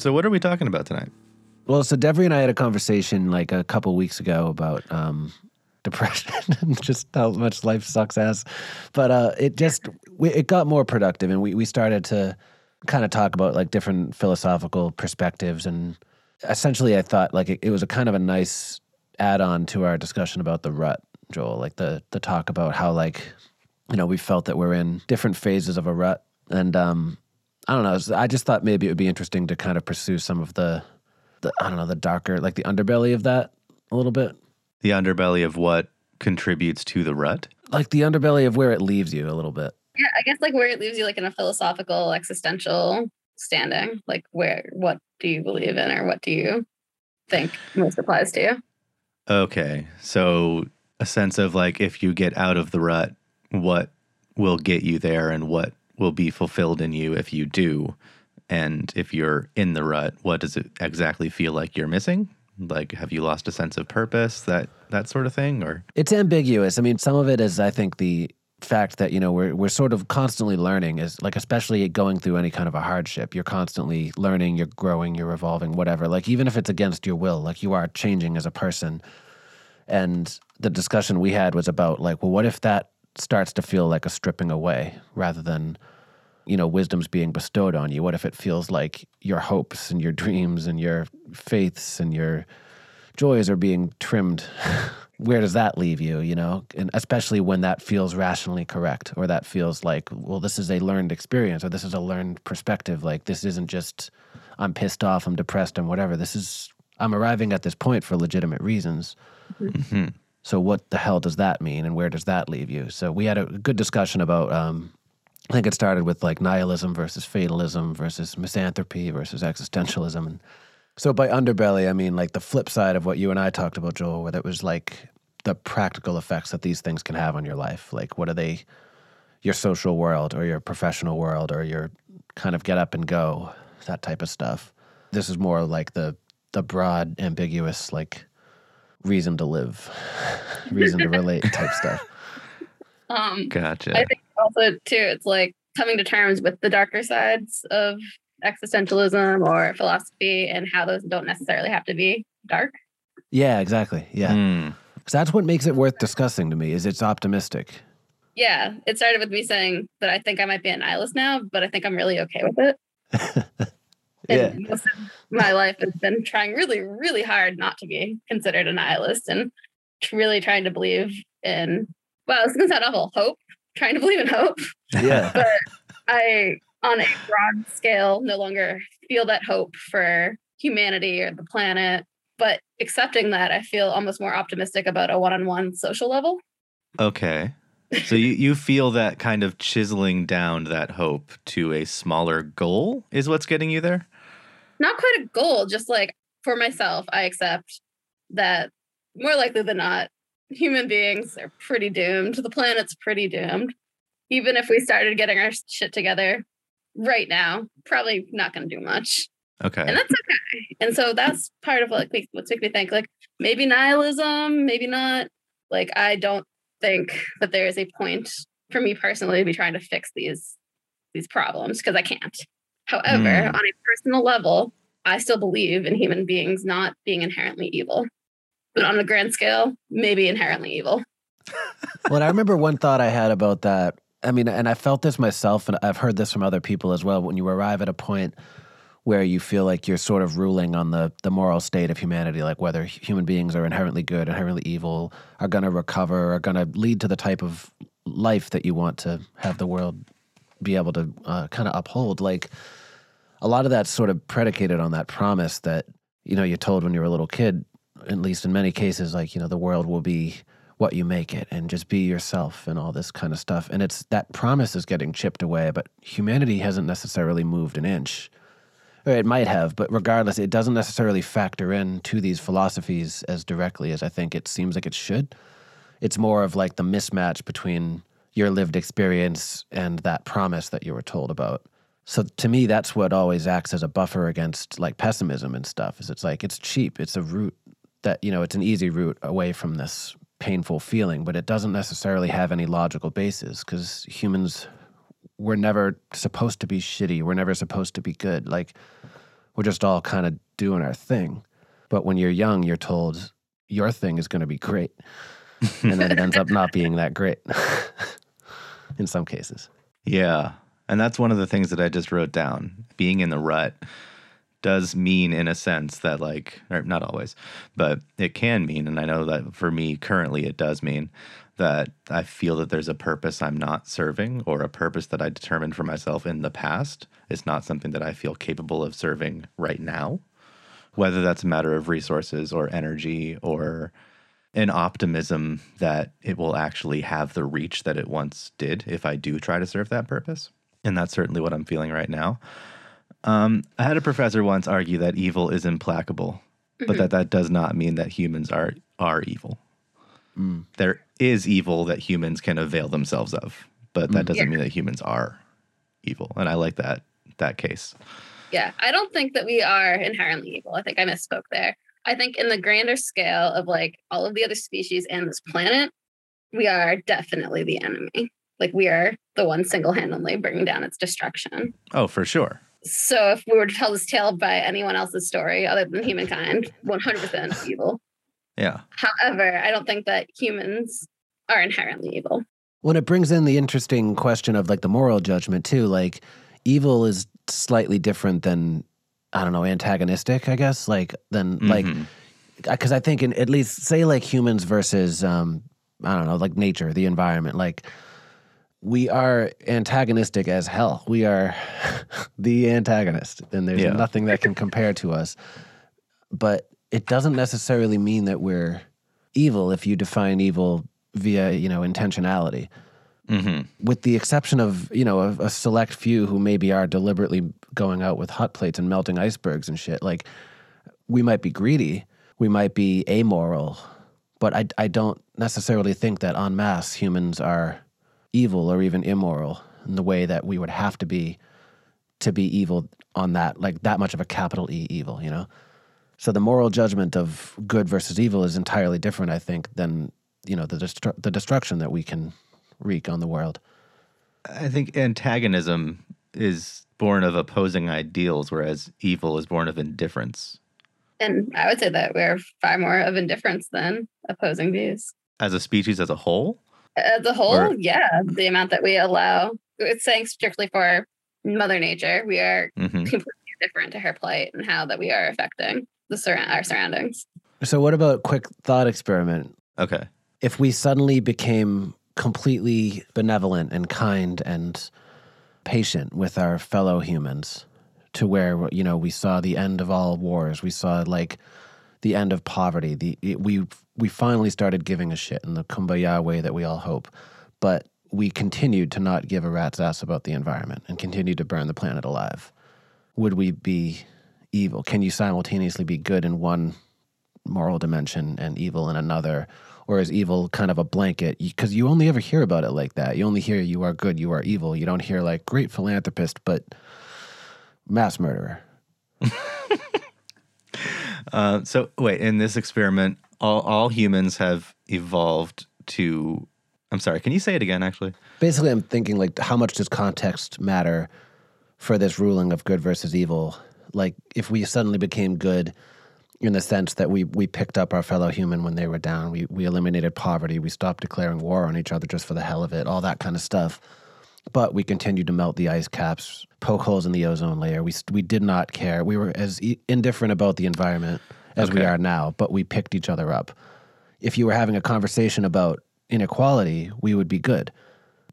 So, what are we talking about tonight? Well, so Devri and I had a conversation like a couple weeks ago about um, depression and just how much life sucks ass. But uh, it just we, it got more productive, and we we started to kind of talk about like different philosophical perspectives, and essentially, I thought like it, it was a kind of a nice add-on to our discussion about the rut, Joel. Like the the talk about how like you know we felt that we're in different phases of a rut, and um, I don't know. I just thought maybe it would be interesting to kind of pursue some of the, the I don't know, the darker, like the underbelly of that a little bit. The underbelly of what contributes to the rut? Like the underbelly of where it leaves you a little bit. Yeah, I guess like where it leaves you like in a philosophical, existential standing. Like where what do you believe in or what do you think most applies to you? Okay. So a sense of like if you get out of the rut, what will get you there and what will be fulfilled in you if you do. And if you're in the rut, what does it exactly feel like you're missing? Like, have you lost a sense of purpose? That that sort of thing, or it's ambiguous. I mean, some of it is, I think, the fact that you know we're we're sort of constantly learning is like especially going through any kind of a hardship you're constantly learning you're growing you're evolving whatever. Like even if it's against your will like you are changing as a person. And the discussion we had was about like well what if that starts to feel like a stripping away rather than you know wisdom's being bestowed on you? What if it feels like your hopes and your dreams and your faiths and your joys are being trimmed where does that leave you you know and especially when that feels rationally correct or that feels like well this is a learned experience or this is a learned perspective like this isn't just i'm pissed off i'm depressed and whatever this is i'm arriving at this point for legitimate reasons mm-hmm. So what the hell does that mean, and where does that leave you? So we had a good discussion about. Um, I think it started with like nihilism versus fatalism versus misanthropy versus existentialism, and so by underbelly I mean like the flip side of what you and I talked about, Joel, where it was like the practical effects that these things can have on your life. Like what are they? Your social world or your professional world or your kind of get up and go that type of stuff. This is more like the the broad, ambiguous like reason to live, reason to relate type stuff. Um, gotcha. I think also too, it's like coming to terms with the darker sides of existentialism or philosophy and how those don't necessarily have to be dark. Yeah, exactly. Yeah. Mm. That's what makes it worth discussing to me is it's optimistic. Yeah. It started with me saying that I think I might be a nihilist now, but I think I'm really okay with it. yeah. my life has been trying really, really hard not to be considered a nihilist and really trying to believe in, well, it's going to sound awful, hope, trying to believe in hope. Yeah. but I, on a broad scale, no longer feel that hope for humanity or the planet. But accepting that, I feel almost more optimistic about a one on one social level. Okay. so you, you feel that kind of chiseling down that hope to a smaller goal is what's getting you there? not quite a goal, just like for myself, I accept that more likely than not, human beings are pretty doomed. The planet's pretty doomed. Even if we started getting our shit together right now, probably not going to do much. Okay. And that's okay. And so that's part of what makes what's making me think like maybe nihilism, maybe not. Like I don't think that there is a point for me personally to be trying to fix these these problems because I can't. However, mm. on a personal level, I still believe in human beings not being inherently evil. But on a grand scale, maybe inherently evil. well, I remember one thought I had about that. I mean, and I felt this myself, and I've heard this from other people as well. When you arrive at a point where you feel like you're sort of ruling on the the moral state of humanity, like whether human beings are inherently good, inherently evil, are going to recover, are going to lead to the type of life that you want to have the world be able to uh, kind of uphold. Like a lot of that's sort of predicated on that promise that you know you told when you were a little kid at least in many cases like you know the world will be what you make it and just be yourself and all this kind of stuff and it's that promise is getting chipped away but humanity hasn't necessarily moved an inch or it might have but regardless it doesn't necessarily factor in to these philosophies as directly as i think it seems like it should it's more of like the mismatch between your lived experience and that promise that you were told about so to me, that's what always acts as a buffer against like pessimism and stuff. Is it's like it's cheap. It's a route that you know it's an easy route away from this painful feeling, but it doesn't necessarily have any logical basis because humans we're never supposed to be shitty. We're never supposed to be good. Like we're just all kind of doing our thing. But when you're young, you're told your thing is going to be great. and then it ends up not being that great in some cases. Yeah. And that's one of the things that I just wrote down. Being in the rut does mean, in a sense, that, like, not always, but it can mean, and I know that for me currently it does mean that I feel that there's a purpose I'm not serving or a purpose that I determined for myself in the past. It's not something that I feel capable of serving right now, whether that's a matter of resources or energy or an optimism that it will actually have the reach that it once did if I do try to serve that purpose. And that's certainly what I'm feeling right now. Um, I had a professor once argue that evil is implacable, but Mhm. that that does not mean that humans are are evil. Mm. There is evil that humans can avail themselves of, but that Mm. doesn't Yeah. mean that humans are evil. And I like that that case. Yeah, I don't think that we are inherently evil. I think I misspoke there. I think in the grander scale of like all of the other species and this planet, we are definitely the enemy. Like we are the one single-handedly bringing down its destruction. Oh, for sure. So if we were to tell this tale by anyone else's story other than humankind, 100% evil. Yeah. However, I don't think that humans are inherently evil. When it brings in the interesting question of like the moral judgment too, like evil is slightly different than I don't know, antagonistic, I guess, like than like Mhm. because I think in at least say like humans versus um I don't know, like nature, the environment, like we are antagonistic as hell. We are the antagonist, and there's Yeah. nothing that can compare to us. But it doesn't necessarily mean that we're evil if you define evil via, you know, intentionality. Mhm. With the exception of, you know, a, a select few who maybe are deliberately going out with hot plates and melting icebergs and shit. Like we might be greedy, we might be amoral, but I, I don't necessarily think that en masse humans are evil or even immoral in the way that we would have to be to be evil on that, like that much of a capital E evil, you know? So the moral judgment of good versus evil is entirely different, I think, than, you know, the, destru- the destruction that we can wreak on the world. I think antagonism is born of opposing ideals, whereas evil is born of indifference. And I would say that we're far more of indifference than opposing views. As a species as a whole, As a whole, Or- yeah, the amount that we allow, it's saying strictly for Mother Nature, we are Mhm. completely different to her plight and how that we are affecting the surround our surroundings. So, what about quick thought experiment? Okay. If we suddenly became completely benevolent and kind and patient with our fellow humans, to where you know we saw the end of all wars, we saw like the end of poverty. The it, we we finally started giving a shit in the kumbaya way that we all hope, but we continued to not give a rat's ass about the environment and continued to burn the planet alive. Would we be evil? Can you simultaneously be good in one moral dimension and evil in another? Or is evil kind of a blanket? Because you only ever hear about it like that. You only hear you are good, you are evil. You don't hear like great philanthropist, but mass murderer. Uh, so wait, in this experiment, all all humans have evolved to. I'm sorry. Can you say it again? Actually, Basically, I'm thinking like, how much does context matter for this ruling of good versus evil? Like, if we suddenly became good in the sense that we we picked up our fellow human when they were down, we we eliminated poverty, we stopped declaring war on each other just for the hell of it, all that kind of stuff. But we continued to melt the ice caps, poke holes in the ozone layer. We we did not care. We were as indifferent about the environment as we are now, but we picked each other up. If you were having a conversation about inequality, we would be good.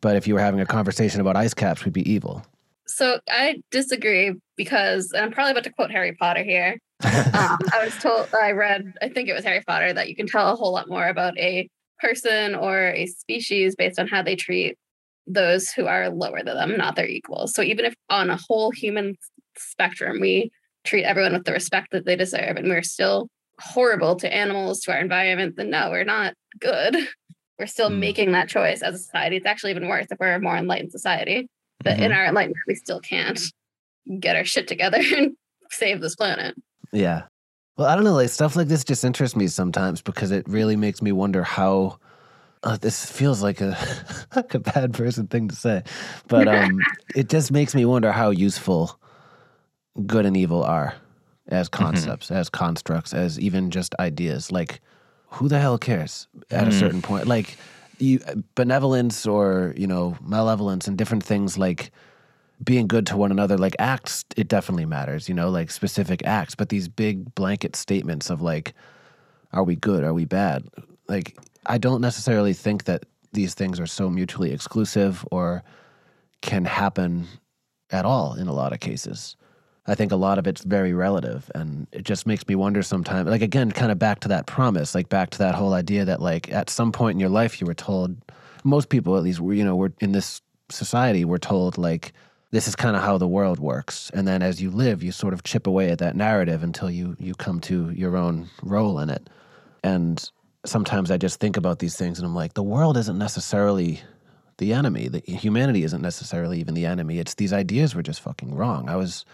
But if you were having a conversation about ice caps, we'd be evil. So I disagree because, and I'm probably about to quote Harry Potter here. Um, I was told, I read, I think it was Harry Potter, that you can tell a whole lot more about a person or a species based on how they treat those who are lower than them, not their equals. So even if on a whole human spectrum, we treat everyone with the respect that they deserve and we're still horrible to animals, to our environment, then no, we're not good. We're still Hmm. making that choice as a society. It's actually even worse if we're a more enlightened society. But in Mhm. our enlightenment, we still can't get our shit together and save this planet. yeah. Well, I don't know. Like stuff like this just interests me sometimes because it really makes me wonder how. Uh, this feels like a like a bad person thing to say, but um, it just makes me wonder how useful good and evil are as concepts, as constructs, as even just ideas. Like, who the hell cares at a Mm. certain point? Like, you benevolence or you know malevolence and different things like being good to one another like acts it definitely matters you know like specific acts but these big blanket statements of like are we good? Are we bad? Like i don't necessarily think that these things are so mutually exclusive or can happen at all in a lot of cases i think a lot of it's very relative and it just makes me wonder sometimes like again kind of back to that promise like back to that whole idea that like at some point in your life you were told most people at least were you know we're in this society we're told like this is kind of how the world works and then as you live you sort of chip away at that narrative until you you come to your own role in it. And sometimes i just think about these things and i'm like the world isn't necessarily the enemy. The humanity isn't necessarily even the enemy. It's these ideas were just fucking wrong. I was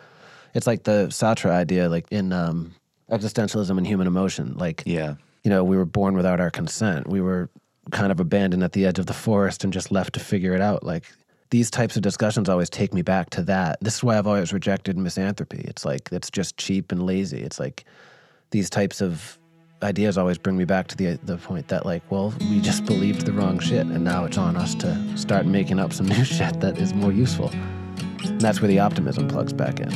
it's like the Sartre idea like in um existentialism and human emotion like Yeah. you know, we were born without our consent. We were kind of abandoned at the edge of the forest and just left to figure it out. Like these types of discussions always take me back to that. This is why I've always rejected misanthropy. It's like it's just cheap and lazy. It's like these types of ideas always bring me back to the the point that like, well, we just believed the wrong shit and now it's on us to start making up some new shit that is more useful. And that's where the optimism plugs back in.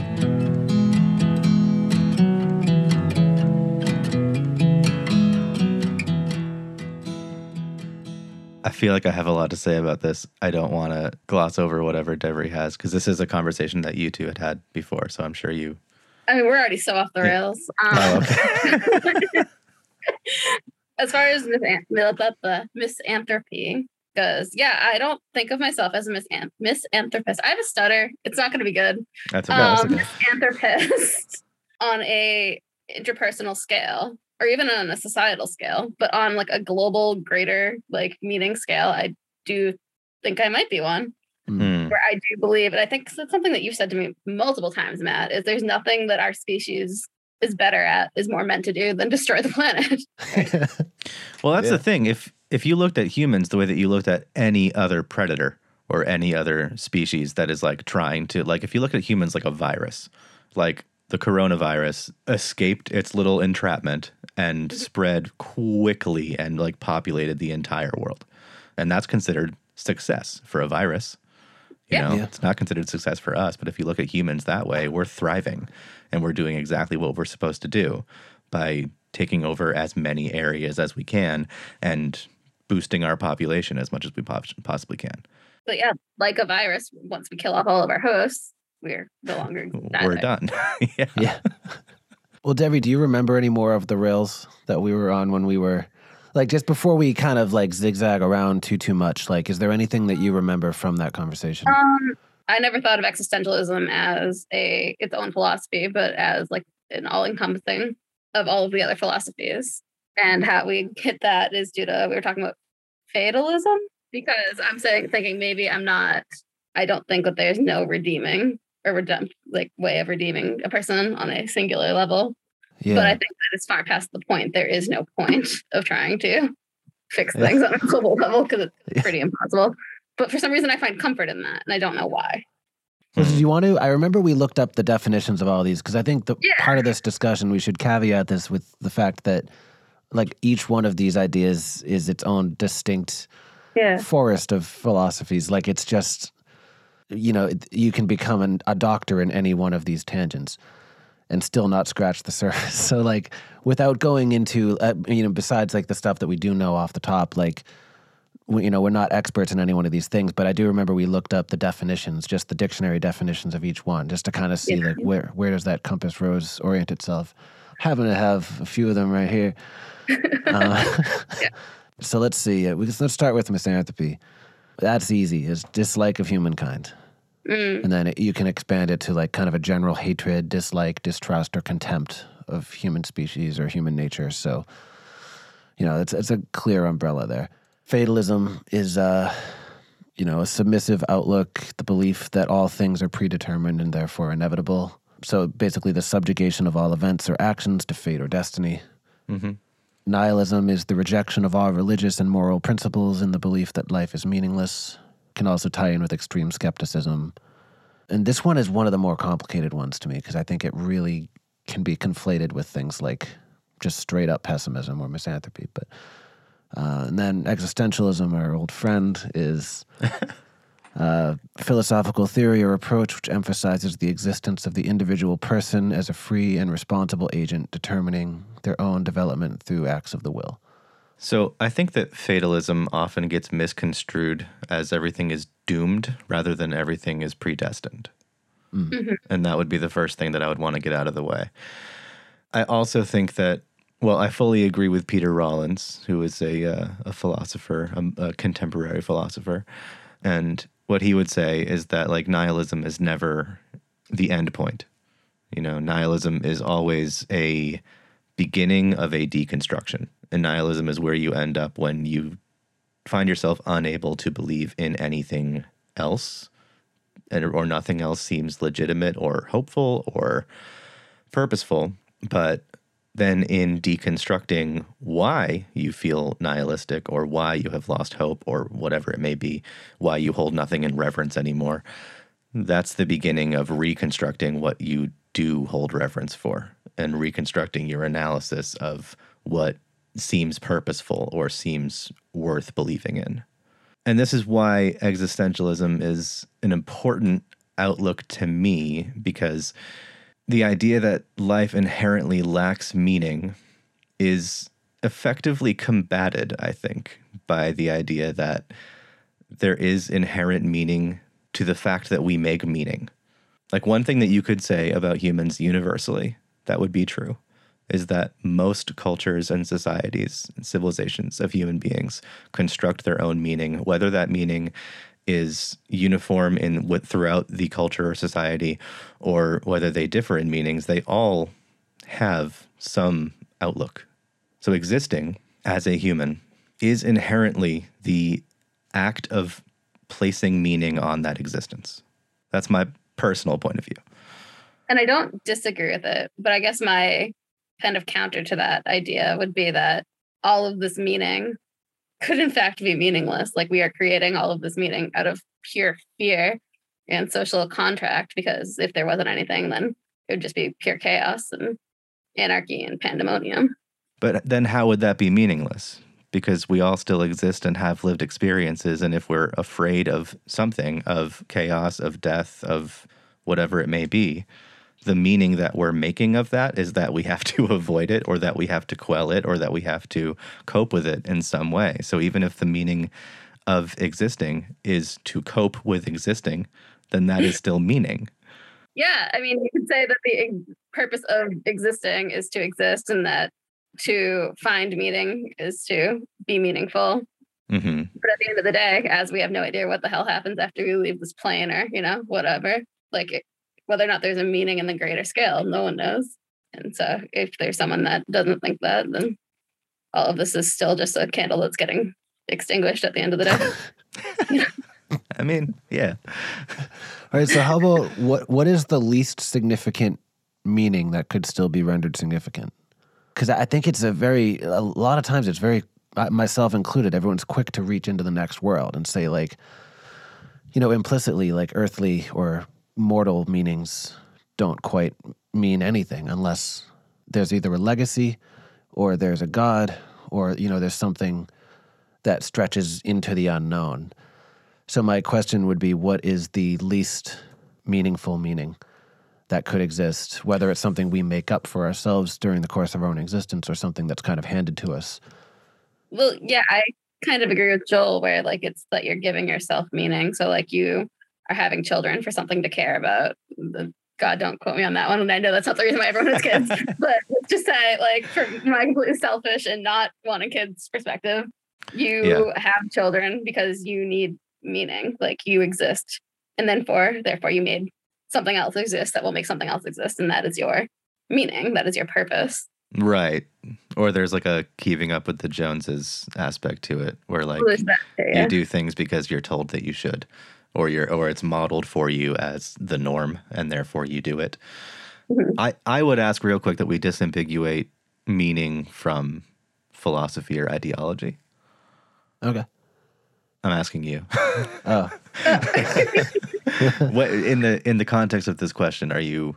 I feel like I have a lot to say about this. I don't want to gloss over whatever Devri has because this is a conversation that you two had had before. So I'm sure you. I mean, we're already so off the Yeah. rails. Oh, Um, as far as misan- the, the misanthropy goes, yeah, I don't think of myself as a misan- misanthropist. I have a stutter. It's not going to be good. That's okay. that's Um, okay. misanthropist on a interpersonal scale or even on a societal scale, but on like a global, greater like meaning scale, I do think I might be one Hmm. where I do believe, and I think that's something that you've said to me multiple times, Matt, is there's nothing that our species is better at, is more meant to do than destroy the planet. Well, that's Yeah. the thing. If if you looked at humans the way that you looked at any other predator or any other species that is like trying to like if you look at humans like a virus, like the coronavirus escaped its little entrapment and mm-hmm. spread quickly and like populated the entire world. And that's considered success for a virus. You Yeah. know, Yeah. it's not considered success for us, but if you look at humans that way, we're thriving and we're doing exactly what we're supposed to do by taking over as many areas as we can and boosting our population as much as we possibly can. But yeah, like a virus, once we kill off all of our hosts, we're no longer We're done. yeah. yeah. Well, Debbie, do you remember any more of the rails that we were on when we were like just before we kind of like zigzag around too too much? Like, is there anything that you remember from that conversation? Um, I never thought of existentialism as a its own philosophy, but as like an all-encompassing of all of the other philosophies. And how we hit that is due to we were talking about fatalism because I'm saying thinking maybe I'm not. I don't think that there's no redeeming or redempt like way of redeeming a person on a singular level. yeah. But I think that it's far past the point. There is no point of trying to fix Yeah. things on a global level because Yeah. it's pretty impossible. But for some reason, I find comfort in that, and I don't know why. Well, did you want to? I remember we looked up the definitions of all these because I think the Yeah. part of this discussion we should caveat this with the fact that like each one of these ideas is its own distinct Yeah. forest of philosophies. Like it's just, you know, you can become an, a doctor in any one of these tangents and still not scratch the surface. So like without going into, uh, you know, besides like the stuff that we do know off the top, like, we, you know, we're not experts in any one of these things, but I do remember we looked up the definitions, just the dictionary definitions of each one, just to kind of see Yeah. like where where does that compass rose orient itself. Happen to have a few of them right here. Uh, So let's see. Uh, we, let's start with misanthropy. That's easy. It's dislike of humankind, Mm, and then it, you can expand it to like kind of a general hatred, dislike, distrust, or contempt of human species or human nature. So, you know, it's it's a clear umbrella there. Fatalism is, uh, you know, a submissive outlook, the belief that all things are predetermined and therefore inevitable. So basically, the subjugation of all events or actions to fate or destiny. hmm Nihilism is the rejection of all religious and moral principles in the belief that life is meaningless. Can also tie in with extreme skepticism. And this one is one of the more complicated ones to me because I think it really can be conflated with things like just straight up pessimism or misanthropy. But uh, and then existentialism, our old friend, is uh, philosophical theory or approach which emphasizes the existence of the individual person as a free and responsible agent determining their own development through acts of the will. So I think that fatalism often gets misconstrued as everything is doomed rather than everything is predestined. And that would be the first thing that I would want to get out of the way. I also think that, well, I fully agree with Peter Rollins, who is a, uh, a philosopher, a, a contemporary philosopher. And what he would say is that, like, nihilism is never the end point. You know, nihilism is always a beginning of a deconstruction. And nihilism is where you end up when you find yourself unable to believe in anything else and, or nothing else seems legitimate or hopeful or purposeful. But then in deconstructing why you feel nihilistic or why you have lost hope or whatever it may be, why you hold nothing in reverence anymore, that's the beginning of reconstructing what you do hold reverence for and reconstructing your analysis of what seems purposeful or seems worth believing in. And this is why existentialism is an important outlook to me because the idea that life inherently lacks meaning is effectively combated, I think, by the idea that there is inherent meaning to the fact that we make meaning. Like one thing that you could say about humans universally that would be true is that most cultures and societies and civilizations of human beings construct their own meaning, whether that meaning is uniform in what throughout the culture or society or whether they differ in meanings, they all have some outlook. So existing as a human is inherently the act of placing meaning on that existence. That's my personal point of view. And I don't disagree with it, but I guess my kind of counter to that idea would be that all of this meaning could in fact be meaningless. Like we are creating all of this meaning out of pure fear and social contract, because if there wasn't anything, then it would just be pure chaos and anarchy and pandemonium. But then how would that be meaningless? Because we all still exist and have lived experiences. And if we're afraid of something, of chaos, of death, of whatever it may be, the meaning that we're making of that is that we have to avoid it or that we have to quell it or that we have to cope with it in some way. So even if the meaning of existing is to cope with existing, then that is still meaning. Yeah, I mean, you could say that the ex- purpose of existing is to exist, and that to find meaning is to be meaningful. hmm But at the end of the day, as we have no idea what the hell happens after we leave this plane or, you know, whatever, like it, whether or not there's a meaning in the greater scale, no one knows. And so if there's someone that doesn't think that, then all of this is still just a candle that's getting extinguished at the end of the day. I mean, yeah. All right, so how about what what is the least significant meaning that could still be rendered significant? Because I think it's a very a lot of times it's very myself included. Everyone's quick to reach into the next world and say like, you know, implicitly like earthly or mortal meanings don't quite mean anything unless there's either a legacy or there's a god or you know there's something that stretches into the unknown. So my question would be what is the least meaningful meaning that could exist, whether it's something we make up for ourselves during the course of our own existence or something that's kind of handed to us. Well, yeah, I kind of agree with Joel where like it's that you're giving yourself meaning. So like you are having children for something to care about. God, don't quote me on that one. And I know that's not the reason why everyone has kids, but just say like from my completely selfish and not wanting kids perspective, you Yeah. have children because you need meaning, like you exist. And then for therefore you made something else exist that will make something else exist. And that is your meaning. That is your purpose. Right. Or there's like a keeping up with the Joneses aspect to it where like too, yeah. you do things because you're told that you should or you're or it's modeled for you as the norm and therefore you do it. Mm-hmm. I, I would ask real quick that we disambiguate meaning from philosophy or ideology. Okay. I'm asking you. Oh, what in the in the context of this question are you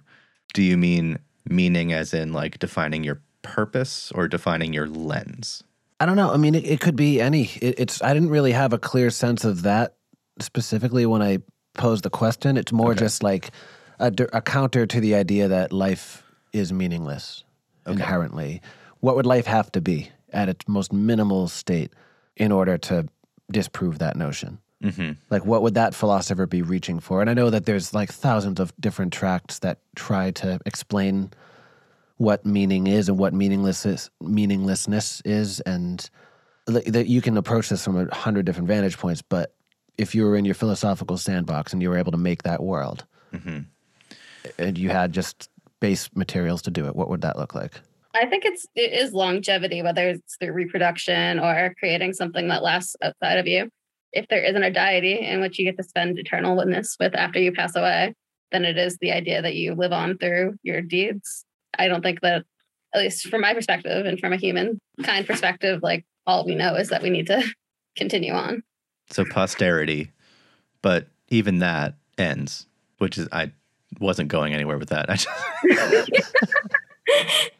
do you mean meaning as in like defining your purpose or defining your lens? I don't know. I mean, it, it could be any. It, it's. I didn't really have a clear sense of that specifically when I pose the question. It's more Okay. just like a counter to the idea that life is meaningless Okay. inherently. What would life have to be at its most minimal state in order to disprove that notion? Mm-hmm. Like, what would that philosopher be reaching for? And I know that there's like thousands of different tracts that try to explain what meaning is and what meaningless is, meaninglessness is, and that you can approach this from a hundred different vantage points. But if you were in your philosophical sandbox and you were able to make that world, Mm-hmm. and you had just base materials to do it, what would that look like? I think it's it is longevity, whether it's through reproduction or creating something that lasts outside of you. If there isn't a deity in which you get to spend eternal witness with after you pass away, then it is the idea that you live on through your deeds. I don't think that, at least from my perspective and from a human kind perspective, like all we know is that we need to continue on. So posterity, but even that ends, which is I wasn't going anywhere with that. I just,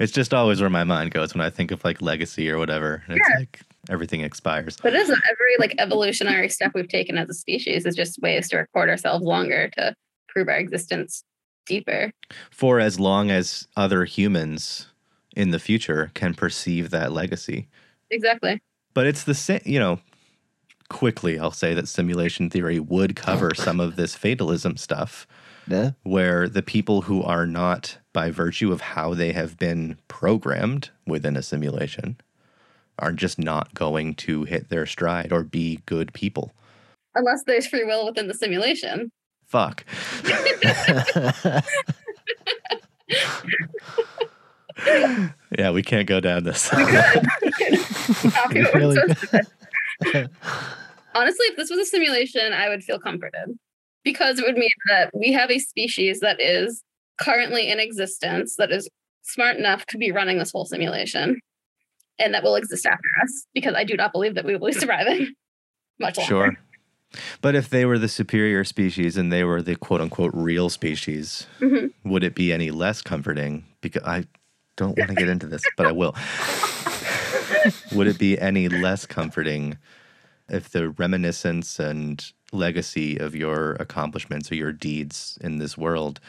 it's just always where my mind goes when I think of like legacy or whatever. And It's Yeah. like everything expires. But isn't every like evolutionary step we've taken as a species is just ways to record ourselves longer to prove our existence deeper. For as long as other humans in the future can perceive that legacy. Exactly. But it's the same, you know, quickly I'll say that simulation theory would cover some of this fatalism stuff. Yeah. where the people who are not, by virtue of how they have been programmed within a simulation, are just not going to hit their stride or be good people. Unless there's free will within the simulation. Fuck. yeah, we can't go down this. Copy what we're Really supposed to do. Honestly, if this was a simulation, I would feel comforted because it would mean that we have a species that is currently in existence that is smart enough to be running this whole simulation and that will exist after us because I do not believe that we will be surviving much longer. sure. But if they were the superior species and they were the quote unquote real species, Mhm. would it be any less comforting? Because I don't want to get into this, but I will. would it be any less comforting if the reminiscence and legacy of your accomplishments or your deeds in this world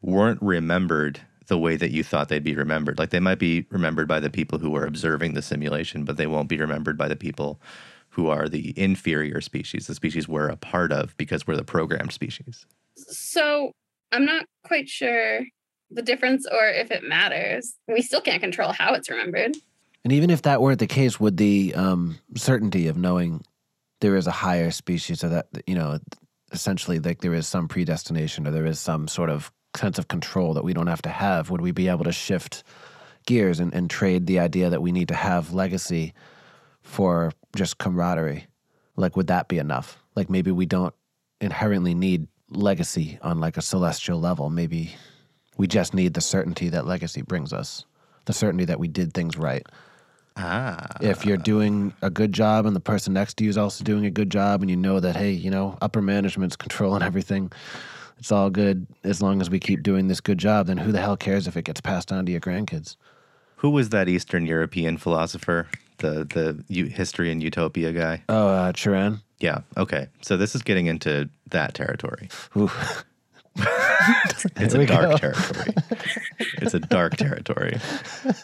weren't remembered the way that you thought they'd be remembered? Like they might be remembered by the people who are observing the simulation, but they won't be remembered by the people who are the inferior species, the species we're a part of because we're the programmed species. So I'm not quite sure the difference or if it matters. We still can't control how it's remembered. And even if that weren't the case, would the um, certainty of knowing there is a higher species, or that you know, essentially, like there is some predestination, or there is some sort of sense of control that we don't have to have, would we be able to shift gears and, and trade the idea that we need to have legacy for just camaraderie? Like, would that be enough? Like, maybe we don't inherently need legacy on like a celestial level. Maybe we just need the certainty that legacy brings us, the certainty that we did things right Ah. if you're doing a good job and the person next to you is also doing a good job and you know that hey you know upper management's controlling everything it's all good as long as we keep doing this good job then who the hell cares if it gets passed on to your grandkids Who was that Eastern European philosopher? The the u- history and utopia guy? oh uh Cioran Yeah. Okay. So this is getting into that territory. Ooh. It's a dark go. territory. it's a dark territory.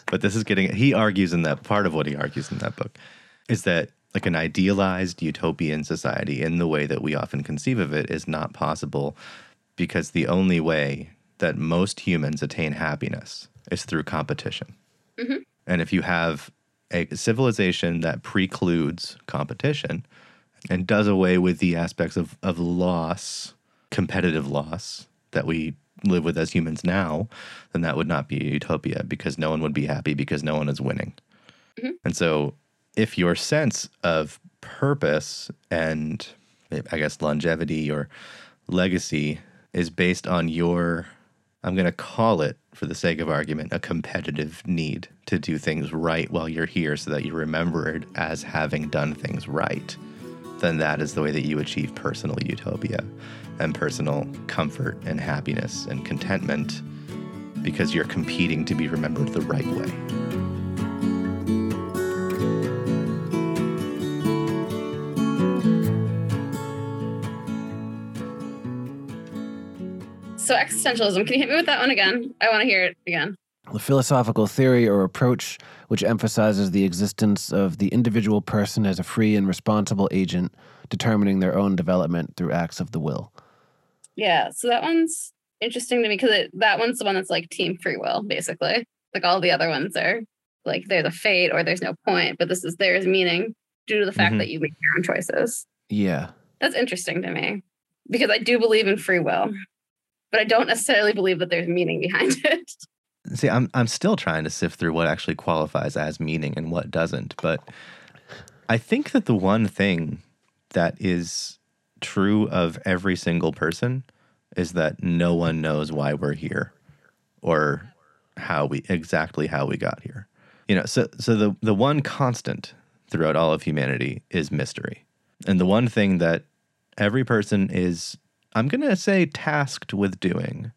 But this is getting he argues in that part of what he argues in that book is that like an idealized utopian society in the way that we often conceive of it is not possible because the only way that most humans attain happiness is through competition. Mhm. And if you have a civilization that precludes competition and does away with the aspects of, of loss, competitive loss that we live with as humans now, then that would not be a utopia because no one would be happy because no one is winning. Mm-hmm. And so, if your sense of purpose and I guess longevity or legacy is based on your I'm going to call it, for the sake of argument, a competitive need to do things right while you're here so that you're remembered as having done things right, then that is the way that you achieve personal utopia and personal comfort and happiness and contentment because you're competing to be remembered the right way. So existentialism. Can you hit me with that one again? I want to hear it again. The philosophical theory or approach which emphasizes the existence of the individual person as a free and responsible agent determining their own development through acts of the will. Yeah. So that one's interesting to me because that one's the one that's like team free will, basically. Like all the other ones are like they're the fate or there's no point, but this is there's meaning due to the fact Mhm. that you make your own choices. Yeah. That's interesting to me because I do believe in free will, but I don't necessarily believe that there's meaning behind it. See, I'm I'm still trying to sift through what actually qualifies as meaning and what doesn't, but I think that the one thing that is true of every single person is that no one knows why we're here or how we exactly how we got here. You know, so so the the one constant throughout all of humanity is mystery. And the one thing that every person is I'm going to say tasked with doing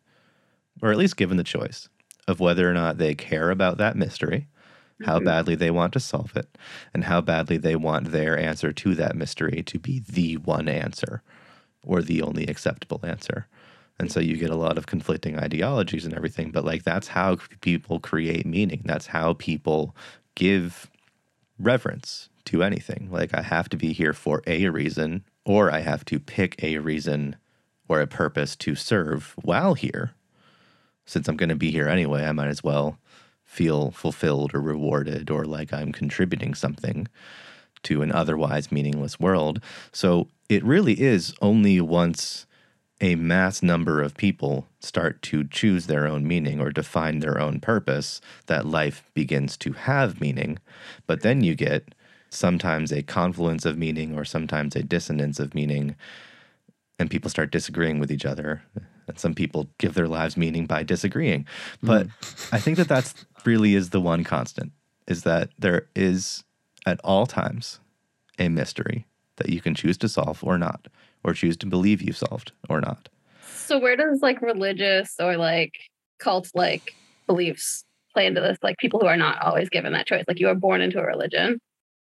or at least given the choice of whether or not they care about that mystery, how Mhm. badly they want to solve it, and how badly they want their answer to that mystery to be the one answer or the only acceptable answer. And so you get a lot of conflicting ideologies and everything, but like that's how people create meaning. That's how people give reverence to anything. Like I have to be here for a reason, or I have to pick a reason or a purpose to serve while here since I'm going to be here anyway, I might as well feel fulfilled or rewarded or like I'm contributing something to an otherwise meaningless world. So it really is only once a mass number of people start to choose their own meaning or define their own purpose that life begins to have meaning. But then you get sometimes a confluence of meaning or sometimes a dissonance of meaning and people start disagreeing with each other and some people give their lives meaning by disagreeing but hmm. i think that that's really is the one constant is that there is at all times a mystery that you can choose to solve or not or choose to believe you've solved or not So where does like religious or like cult like beliefs play into this? Like people who are not always given that choice. Like you are born into a religion,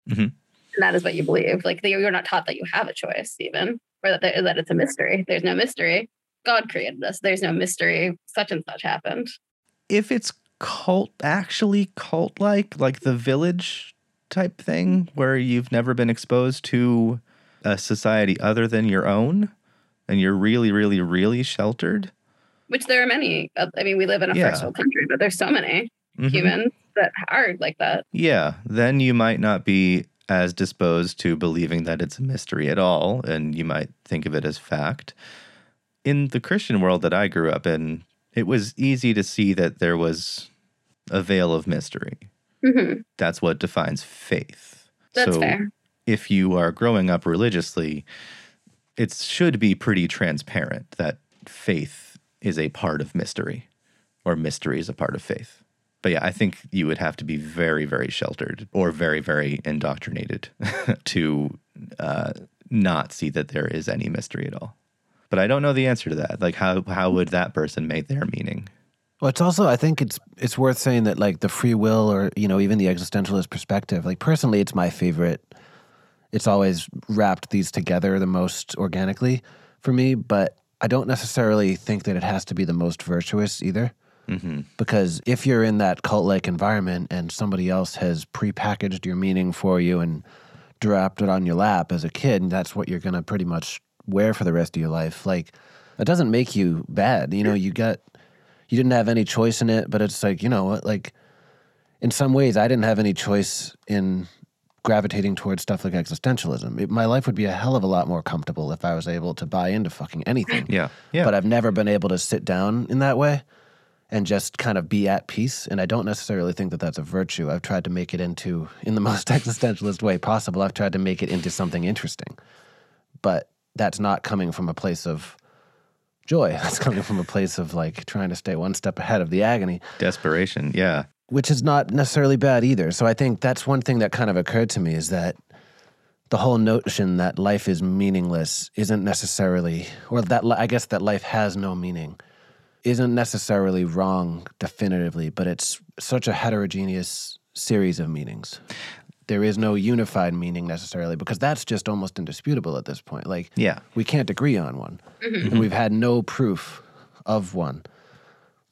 Mhm. and that is what you believe. Like you're not taught that you have a choice, even or that there, that it's a mystery. There's no mystery. God created us. There's no mystery. Such and such happened. if it's cult actually cult like like the village type thing where you've never been exposed to a society other than your own and you're really really really sheltered Which there are many. I mean, we live in a Yeah. first world country, but there's so many Mhm. humans that are like that. Yeah, then you might not be as disposed to believing that it's a mystery at all, and you might think of it as fact. In the Christian world that I grew up in, it was easy to see that there was a veil of mystery. hmm That's what defines faith. That's so fair. if you are growing up religiously, it should be pretty transparent that faith is a part of mystery or mystery is a part of faith. But yeah, I think you would have to be very, very sheltered or very, very indoctrinated to uh, not see that there is any mystery at all. But I don't know the answer to that. Like, how, how would that person make their meaning? Well, it's also I think it's it's worth saying that like the free will or you know even the existentialist perspective. Like personally, it's my favorite. It's always wrapped these together the most organically for me, but I don't necessarily think that it has to be the most virtuous either. hmm Because if you're in that cult like environment and somebody else has prepackaged your meaning for you and dropped it on your lap as a kid, and that's what you're going to pretty much wear for the rest of your life, like that doesn't make you bad. You know, you got, you didn't have any choice in it, but it's like, you know what, like in some ways, I didn't have any choice in gravitating towards stuff like existentialism. It, my life would be a hell of a lot more comfortable if I was able to buy into fucking anything Yeah. Yeah. but I've never been able to sit down in that way and just kind of be at peace. And I don't necessarily think that that's a virtue. I've tried to make it into, in the most existentialist way possible, I've tried to make it into something interesting. But that's not coming from a place of joy. That's coming from a place of like trying to stay one step ahead of the agony, Desperation. Yeah. which is not necessarily bad either. So I think that's one thing that kind of occurred to me is that the whole notion that life is meaningless isn't necessarily, or that I guess that life has no meaning, isn't necessarily wrong definitively, but it's such a heterogeneous series of meanings. There is no unified meaning necessarily because that's just almost indisputable at this point. Like, Yeah. we can't agree on one. Mm-hmm. And we've had no proof of one.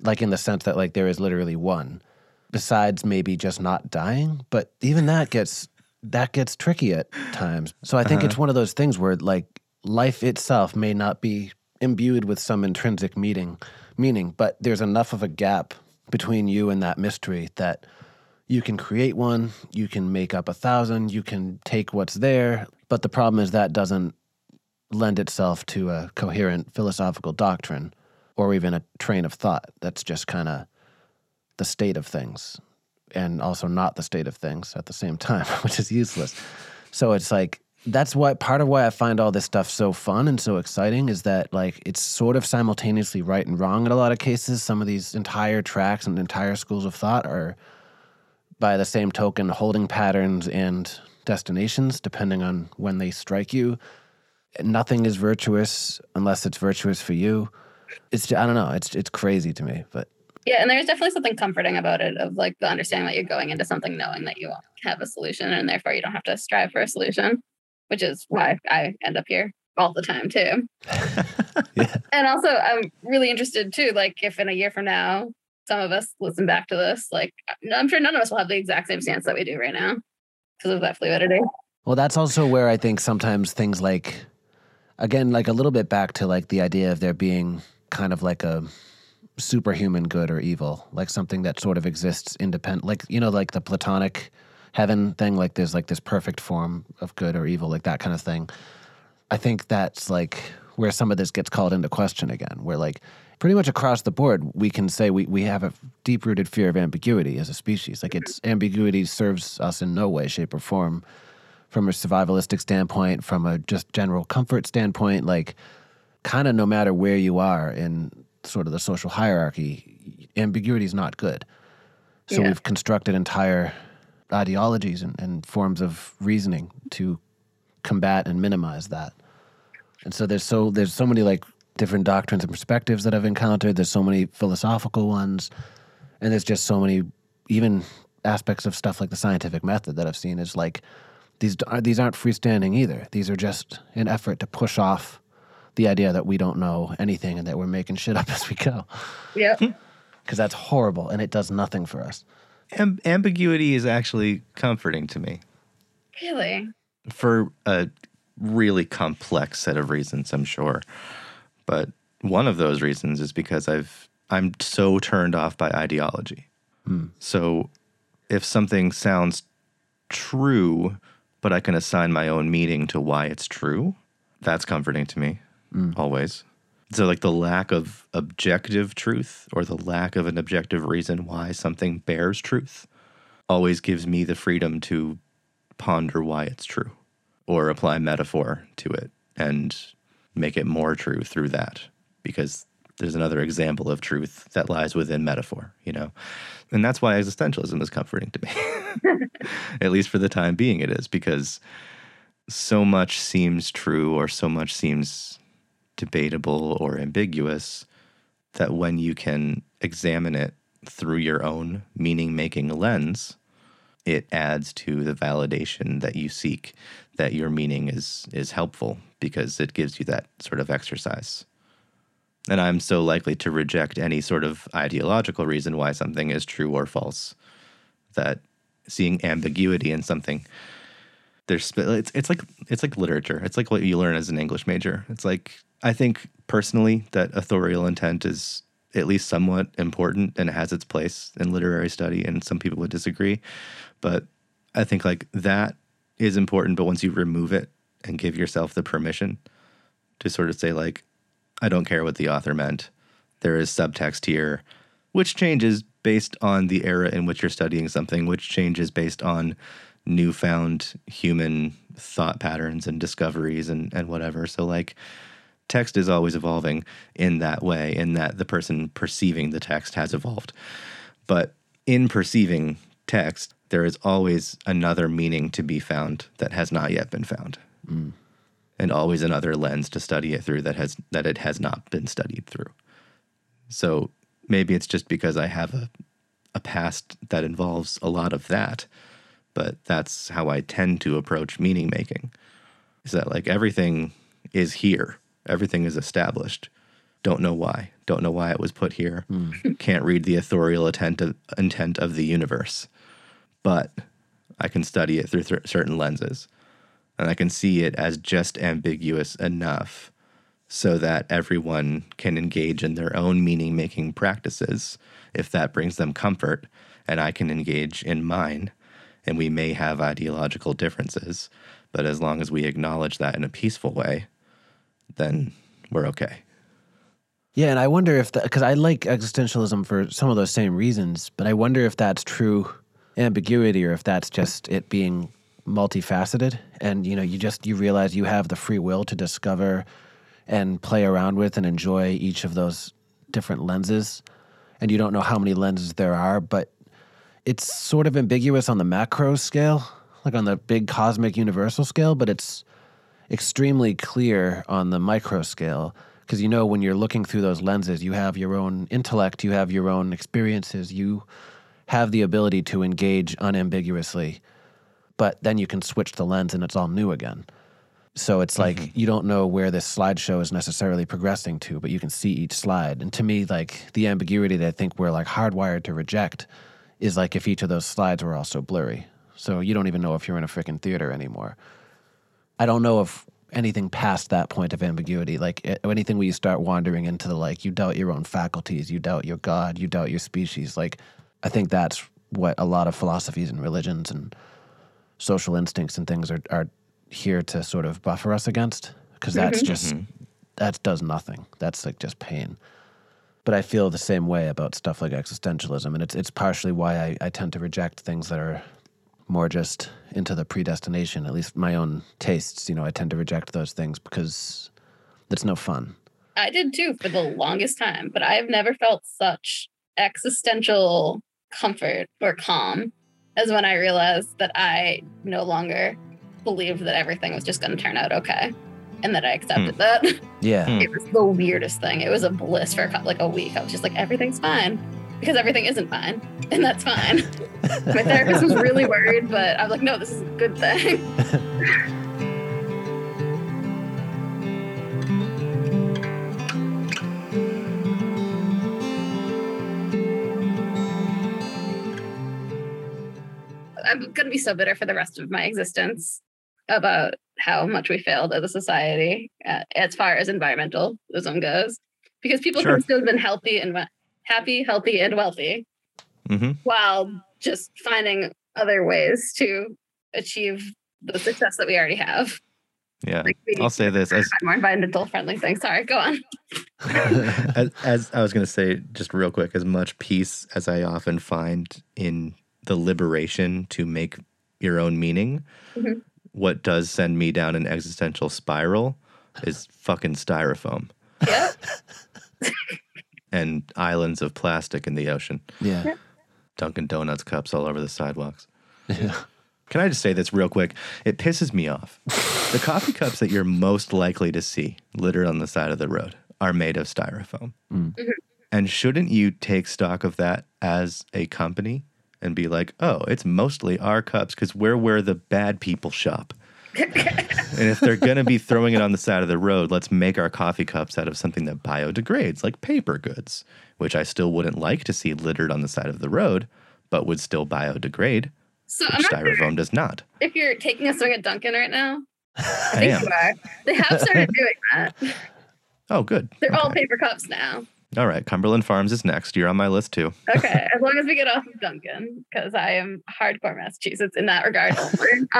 Like in the sense that like there is literally one. Besides maybe just not dying. But even that gets that gets tricky at times. So I think uh-huh. it's one of those things where like life itself may not be imbued with some intrinsic meaning meaning, but there's enough of a gap between you and that mystery that you can create one, you can make up a thousand, you can take what's there. But the problem is that doesn't lend itself to a coherent philosophical doctrine or even a train of thought. That's just kind of the state of things and also not the state of things at the same time, which is useless. So it's like, that's why part of why I find all this stuff so fun and so exciting is that like it's sort of simultaneously right and wrong in a lot of cases. Some of these entire tracks and entire schools of thought are by the same token holding patterns and destinations depending on when they strike you. Nothing is virtuous unless it's virtuous for you. It's I don't know. It's it's crazy to me, but Yeah, and there's definitely something comforting about it of like the understanding that you're going into something knowing that you have a solution and therefore you don't have to strive for a solution, which is why I end up here all the time too. Yeah. And also I'm really interested too, like if in a year from now some of us listen back to this, like I'm sure none of us will have the exact same stance that we do right now because of that fluidity. Well, that's also where I think sometimes things like, again, like a little bit back to like the idea of there being kind of like a superhuman good or evil, like something that sort of exists independent, like, you know, like the Platonic heaven thing, like there's like this perfect form of good or evil, like that kind of thing. I think that's like where some of this gets called into question again, where like pretty much across the board, we can say we, we have a deep rooted fear of ambiguity as a species. Like it's ambiguity serves us in no way, shape, or form from a survivalistic standpoint, from a just general comfort standpoint, like kind of no matter where you are in sort of the social hierarchy, ambiguity is not good. So Yeah. we've constructed entire ideologies and, and forms of reasoning to combat and minimize that. And so there's so there's so many like different doctrines and perspectives that I've encountered. There's so many philosophical ones, and there's just so many even aspects of stuff like the scientific method that I've seen is like these are these aren't freestanding either. These are just an effort to push off the idea that we don't know anything and that we're making shit up as we go. Yeah. Hmm. Because that's horrible and it does nothing for us. Am- ambiguity is actually comforting to me really? for a really complex set of reasons, I'm sure. But one of those reasons is because I've I'm so turned off by ideology. Hmm. So if something sounds true, but I can assign my own meaning to why it's true, that's comforting to me hmm. always. So, like the lack of objective truth or the lack of an objective reason why something bears truth always gives me the freedom to ponder why it's true or apply metaphor to it and make it more true through that because there's another example of truth that lies within metaphor, you know? And that's why existentialism is comforting to me. At least for the time being, it is because so much seems true or so much seems debatable or ambiguous that when you can examine it through your own meaning making lens, it adds to the validation that you seek that your meaning is is helpful because it gives you that sort of exercise. And I'm so likely to reject any sort of ideological reason why something is true or false that seeing ambiguity in something there's it's it's like it's like literature. It's like what you learn as an English major. It's like I think personally that authorial intent is at least somewhat important and has its place in literary study and some people would disagree. But I think like that is important, but once you remove it and give yourself the permission to sort of say like I don't care what the author meant. There is subtext here, which changes based on the era in which you're studying something, which changes based on newfound human thought patterns and discoveries and, and whatever. So, like, text is always evolving in that way, in that the person perceiving the text has evolved. But in perceiving text, there is always another meaning to be found that has not yet been found. And always another lens to study it through that has that it has not been studied through. So maybe it's just because I have a a past that involves a lot of that, but that's how I tend to approach meaning making. Is that like everything is here, everything is established. Don't know why. Don't know why it was put here. Hmm. Can't read the authorial intent of, intent of the universe, but I can study it through th- certain lenses, and I can see it as just ambiguous enough so that everyone can engage in their own meaning making practices if that brings them comfort, and I can engage in mine. And we may have ideological differences, but as long as we acknowledge that in a peaceful way, then we're okay. Yeah, and I wonder if that because I like existentialism for some of those same reasons, but I wonder if that's true ambiguity or if that's just it being multifaceted and you know you just you realize you have the free will to discover and play around with and enjoy each of those different lenses and you don't know how many lenses there are but it's sort of ambiguous on the macro scale like on the big cosmic universal scale but it's extremely clear on the micro scale. Because you know when you're looking through those lenses you have your own intellect you have your own experiences you have the ability to engage unambiguously but then you can switch the lens and it's all new again. So it's mm-hmm. like you don't know where this slideshow is necessarily progressing to but you can see each slide. And to me like the ambiguity that i think we're like hardwired to reject is like if each of those slides were also blurry. So you don't even know if you're in a freaking theater anymore. I don't know if anything past that point of ambiguity, like anything where you start wandering into the like, you doubt your own faculties, you doubt your God, you doubt your species. Like, I think that's what a lot of philosophies and religions and social instincts and things are, are here to sort of buffer us against, because mm-hmm. that's mm-hmm. just, that does nothing. That's like just pain. But I feel the same way about stuff like existentialism, and it's it's partially why I, I tend to reject things that are more just into the predestination. At least my own tastes, you know, I tend to reject those things because it's no fun. I did too for the longest time, but I've never felt such existential comfort or calm as when I realized that I no longer believed that everything was just going to turn out okay and that I accepted that. Yeah, Hmm. It was the weirdest thing. It was a bliss for a cou- like a week. I was just like, everything's fine because everything isn't fine, and that's fine. My therapist was really worried, but I was like, no, this is a good thing. I'm going to be so bitter for the rest of my existence about how much we failed as a society uh, as far as environmentalism goes, because people Sure. can still have been healthy and we- happy, healthy, and wealthy hmm while just finding other ways to achieve the success that we already have. Yeah. Like we I'll say this as to find more environmental friendly things. Sorry, go on. as, as I was going to say, just real quick, as much peace as I often find in the liberation to make your own meaning, Mhm. what does send me down an existential spiral is fucking styrofoam Yeah. and islands of plastic in the ocean, yeah, Dunkin' Donuts cups all over the sidewalks. yeah. Can I just say this real quick? It pisses me off. the coffee cups that you're most likely to see littered on the side of the road are made of styrofoam. Mm. Mhm. And shouldn't you take stock of that as a company and be like, oh, it's mostly our cups because we're where the bad people shop? and if they're going to be throwing it on the side of the road, let's make our coffee cups out of something that biodegrades, like paper goods, which I still wouldn't like to see littered on the side of the road, but would still biodegrade, So which sure styrofoam does not. if you're taking a swing at Dunkin' right now. I I am. They have started doing that. Oh, good. They're all paper cups now. All right. Cumberland Farms is next. You're on my list too. Okay, as long as we get off of Dunkin', because I am hardcore Massachusetts in that regard.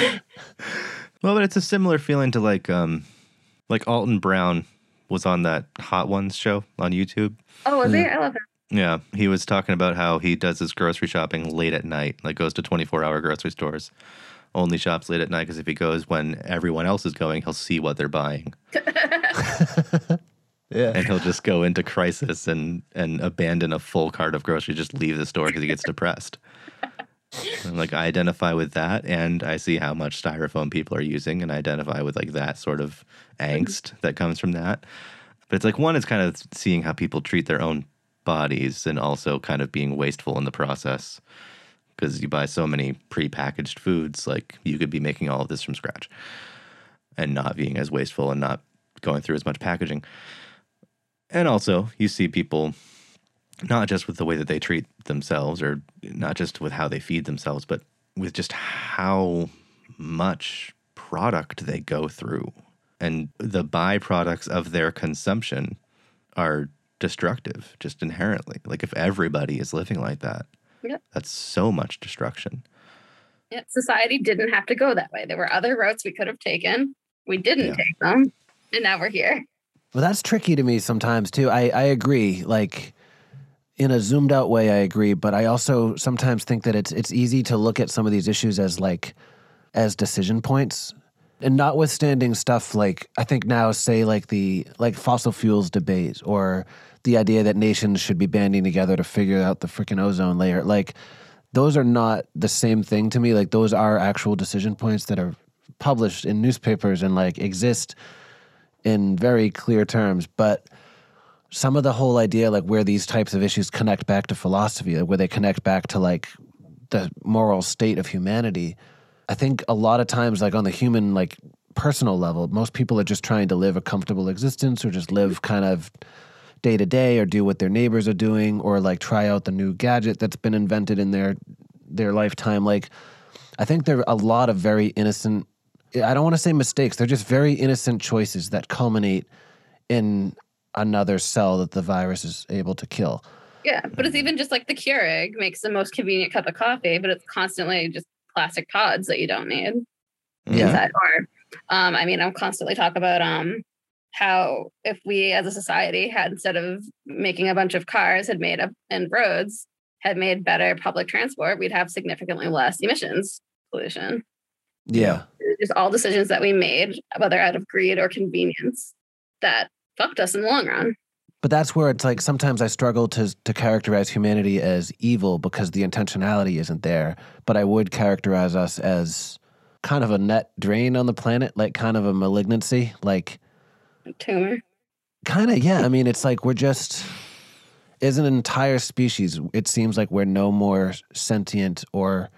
um, Well, but it's a similar feeling to like um like Alton Brown was on that Hot Ones show on YouTube. oh, was he? I love him. Yeah, he was talking about how he does his grocery shopping late at night, like goes to 24-hour grocery stores only shops late at night because if he goes when everyone else is going, he'll see what they're buying. Yeah. and he'll just go into crisis and and abandon a full cart of groceries, just leave the store because he gets depressed. And like I identify with that, and I see how much styrofoam people are using, and I identify with like that sort of angst mm-hmm. that comes from that. But it's like one is kind of seeing how people treat their own bodies, and also kind of being wasteful in the process because you buy so many pre-packaged foods. Like you could be making all of this from scratch, and not being as wasteful and not going through as much packaging. And also, you see people not just with the way that they treat themselves or not just with how they feed themselves, but with just how much product they go through. And the byproducts of their consumption are destructive just inherently. Like if everybody is living like that, Yep. that's so much destruction. Yeah, society didn't have to go that way. There were other routes we could have taken. We didn't Yeah. take them, and now we're here. Well, that's tricky to me sometimes too. I, I agree. Like in a zoomed out way, I agree. But I also sometimes think that it's it's easy to look at some of these issues as like as decision points. And notwithstanding stuff like I think now say like the like fossil fuels debate or the idea that nations should be banding together to figure out the freaking ozone layer. Like those are not the same thing to me. Like those are actual decision points that are published in newspapers and like exist in very clear terms, but some of the whole idea, like where these types of issues connect back to philosophy, where they connect back to like the moral state of humanity, I think a lot of times, like on the human, like personal level, most people are just trying to live a comfortable existence or just live kind of day to day or do what their neighbors are doing or like try out the new gadget that's been invented in their their lifetime. Like, I think there are a lot of very innocent I don't want to say mistakes. They're just very innocent choices that culminate in another cell that the virus is able to kill. Yeah, but it's even just like the Keurig makes the most convenient cup of coffee, but it's constantly just plastic pods that you don't need Yeah. inside. Or, um, I mean, I'm constantly talk about um how if we as a society had instead of making a bunch of cars had made up and roads had made better public transport, we'd have significantly less emissions pollution. Yeah. Just all decisions that we made, whether out of greed or convenience, that fucked us in the long run. But that's where it's like sometimes I struggle to to characterize humanity as evil because the intentionality isn't there. But I would characterize us as kind of a net drain on the planet, like kind of a malignancy, like Tumor. kind of yeah. I mean, it's like we're just as an entire species. It seems like we're no more sentient or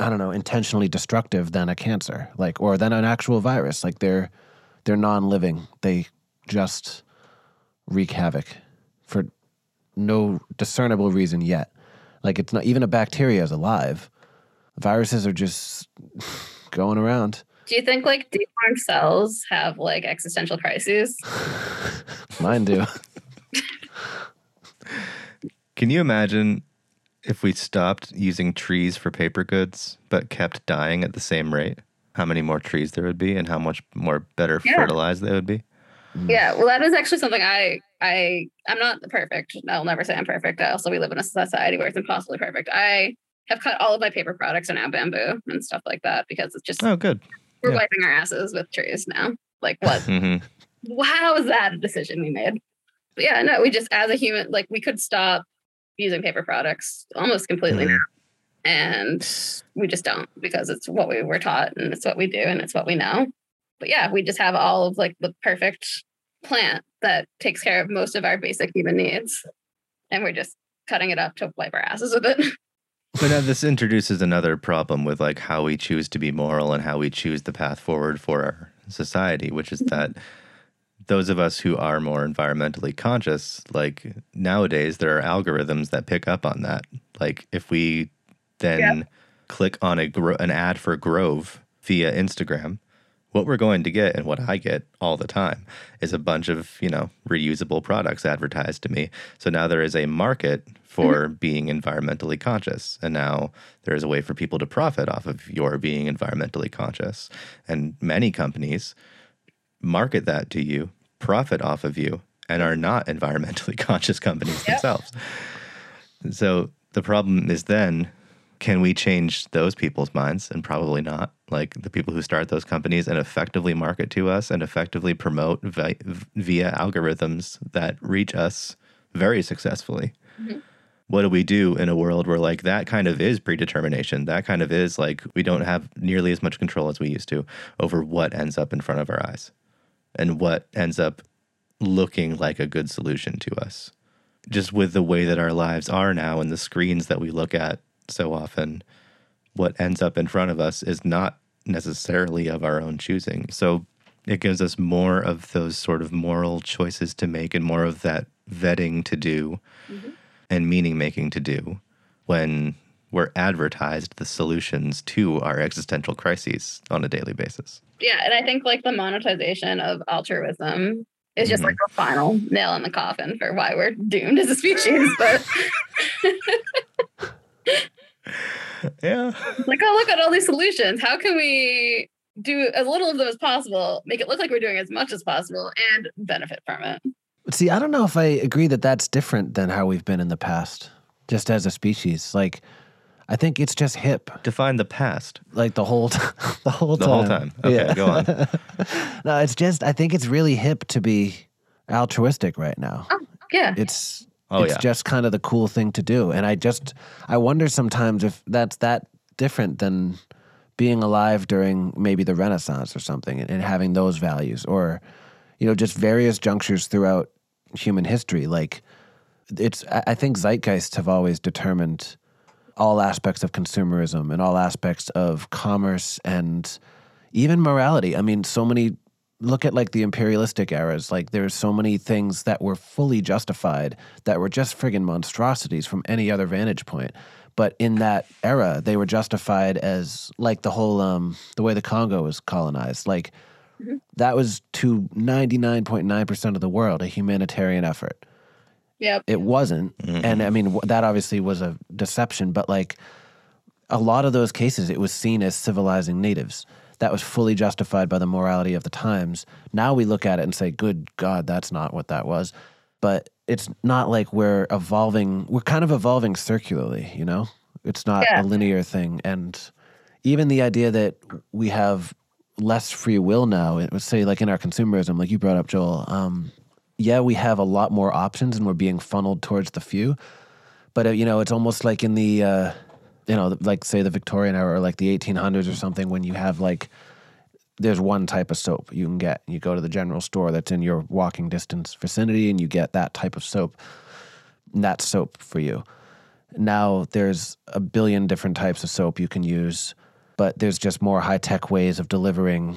I don't know, intentionally destructive than a cancer, like or than an actual virus. Like they're they're non-living. They just wreak havoc for no discernible reason yet. Like it's not even a bacteria is alive. Viruses are just going around. Do you think like deformed cells have like existential crises? Mine do. Can you imagine if we stopped using trees for paper goods but kept dying at the same rate? How many more trees there would be and how much more better Yeah. fertilized they would be? Yeah, well, that is actually something I I I'm not perfect. I'll never say I'm perfect. I also we live in a society where it's impossibly perfect. I have cut all of my paper products are now bamboo and stuff like that because it's just Oh, good. we're yeah. wiping our asses with trees now. Like what? mm-hmm. How is that a decision we made? But yeah, no, we just as a human, like we could stop using paper products almost completely now. And we just don't because it's what we were taught and it's what we do and it's what we know. But yeah, we just have all of like the perfect plant that takes care of most of our basic human needs. And we're just cutting it up to wipe our asses with it. But now this introduces another problem with like how we choose to be moral and how we choose the path forward for our society, which is that those of us who are more environmentally conscious, like nowadays, there are algorithms that pick up on that. Like if we then Yeah. click on a gro- an ad for Grove via Instagram, what we're going to get and what I get all the time is a bunch of, you know, reusable products advertised to me. So now there is a market for mm-hmm. being environmentally conscious. And now there is a way for people to profit off of your being environmentally conscious. And many companies market that to you, profit off of you, and are not environmentally conscious companies Yep. themselves. So the problem is then Can we change those people's minds? And probably not. Like the people who start those companies and effectively market to us and effectively promote vi- via algorithms that reach us very successfully. Mm-hmm. What do we do in a world where like that kind of is predetermination? That kind of is like we don't have nearly as much control as we used to over what ends up in front of our eyes and what ends up looking like a good solution to us. Just with the way that our lives are now and the screens that we look at so often, what ends up in front of us is not necessarily of our own choosing. So it gives us more of those sort of moral choices to make and more of that vetting to do mm-hmm. and meaning making to do when we're advertised the solutions to our existential crises on a daily basis. Yeah, and I think like the monetization of altruism is just mm-hmm. like the final nail in the coffin for why we're doomed as a species. But yeah, like oh look at all these solutions. How can we do as little of them as possible, make it look like we're doing as much as possible, and benefit from it? See, I don't know if I agree that that's different than how we've been in the past, just as a species. Like I think it's just hip. Define the past. Like the whole, t- the whole the time. whole time. Okay, yeah. go on. no, it's just I think it's really hip to be altruistic right now. Oh, yeah. It's oh, it's yeah. just kind of the cool thing to do, and I just I wonder sometimes if that's that different than being alive during maybe the Renaissance or something, and, and having those values, or you know, just various junctures throughout human history. Like it's I think zeitgeists have always determined all aspects of consumerism and all aspects of commerce and even morality. I mean, so many look at like the imperialistic eras like there's so many things that were fully justified that were just friggin' monstrosities from any other vantage point but in that era they were justified as like the whole um the way the congo was colonized like mm-hmm. that was to 99.9% of the world a humanitarian effort Yep. It wasn't. Mm-hmm. And I mean, that obviously was a deception, but like a lot of those cases, it was seen as civilizing natives. That was fully justified by the morality of the times. Now we look at it and say, good God, that's not what that was. But it's not like we're evolving, we're kind of evolving circularly, you know? It's not yeah. a linear thing. And even the idea that we have less free will now, it would say, like in our consumerism, like you brought up, Joel, um, yeah, we have a lot more options and we're being funneled towards the few. But, uh, you know, it's almost like in the, uh, you know, like say the Victorian era or like the 1800s or something when you have like, there's one type of soap you can get. You go to the general store that's in your walking distance vicinity and you get that type of soap. And that's soap for you. Now there's a billion different types of soap you can use, but there's just more high tech ways of delivering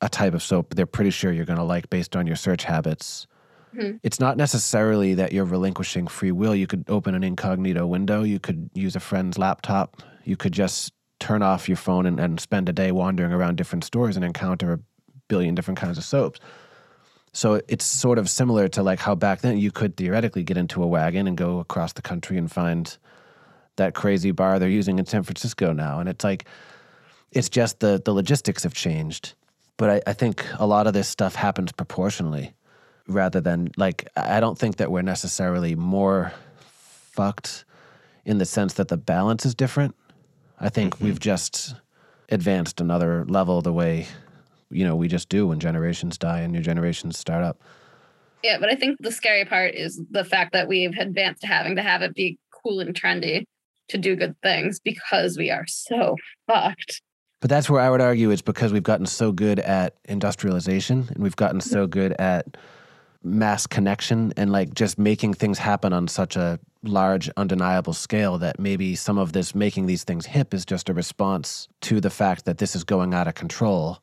a type of soap they're pretty sure you're going to like based on your search habits. Mm-hmm. It's not necessarily that you're relinquishing free will. You could open an incognito window. You could use a friend's laptop. You could just turn off your phone and, and spend a day wandering around different stores and encounter a billion different kinds of soaps. So it's sort of similar to like how back then you could theoretically get into a wagon and go across the country and find that crazy bar they're using in San Francisco now. And it's like, it's just the, the logistics have changed. But I, I think a lot of this stuff happens proportionally rather than like I don't think that we're necessarily more fucked in the sense that the balance is different. I think mm-hmm. we've just advanced another level the way you know we just do when generations die and new generations start up. Yeah, but I think the scary part is the fact that we've advanced to having to have it be cool and trendy to do good things because we are so fucked. But that's where I would argue it's because we've gotten so good at industrialization and we've gotten so good at mass connection and like just making things happen on such a large undeniable scale that maybe some of this making these things hip is just a response to the fact that this is going out of control.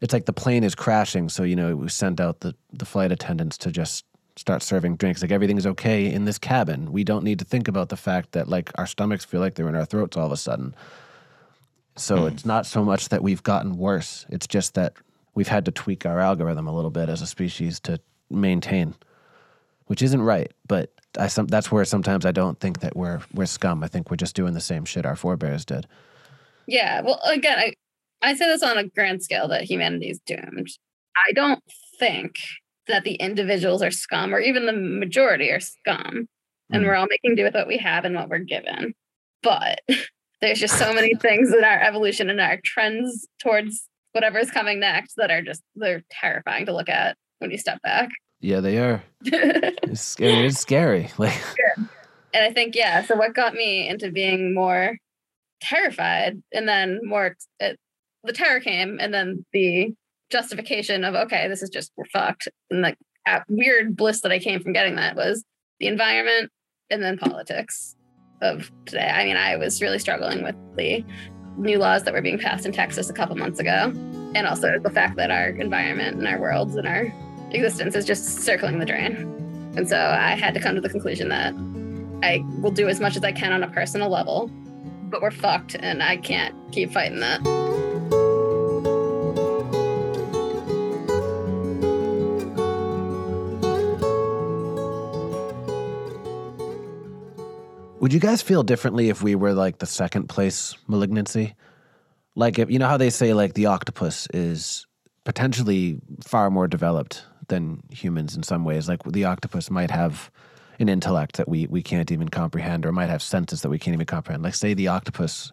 It's like the plane is crashing so you know we send out the, the flight attendants to just start serving drinks. Like everything's okay in this cabin. We don't need to think about the fact that like our stomachs feel like they're in our throats all of a sudden. So mm. it's not so much that we've gotten worse. It's just that we've had to tweak our algorithm a little bit as a species to maintain, which isn't right. But I some that's where sometimes I don't think that we're we're scum. I think we're just doing the same shit our forebears did. Yeah. Well, again, I I say this on a grand scale that humanity is doomed. I don't think that the individuals are scum or even the majority are scum. And mm. we're all making do with what we have and what we're given. But there's just so many things in our evolution and our trends towards whatever's coming next that are just they're terrifying to look at when you step back. Yeah, they are. It's, mean, it's scary. Like, and I think yeah. So what got me into being more terrified, and then more it, the terror came, and then the justification of okay, this is just we're fucked, and the weird bliss that I came from getting that was the environment and then politics of today. I mean, I was really struggling with the new laws that were being passed in Texas a couple months ago, and also the fact that our environment and our worlds and our existence is just circling the drain. And so I had to come to the conclusion that I will do as much as I can on a personal level, but we're fucked and I can't keep fighting that. would you guys feel differently if we were like the second place malignancy? Like, if you know how they say like the octopus is potentially far more developed than humans in some ways. Like the octopus might have an intellect that we we can't even comprehend, or might have senses that we can't even comprehend. Like, say the octopus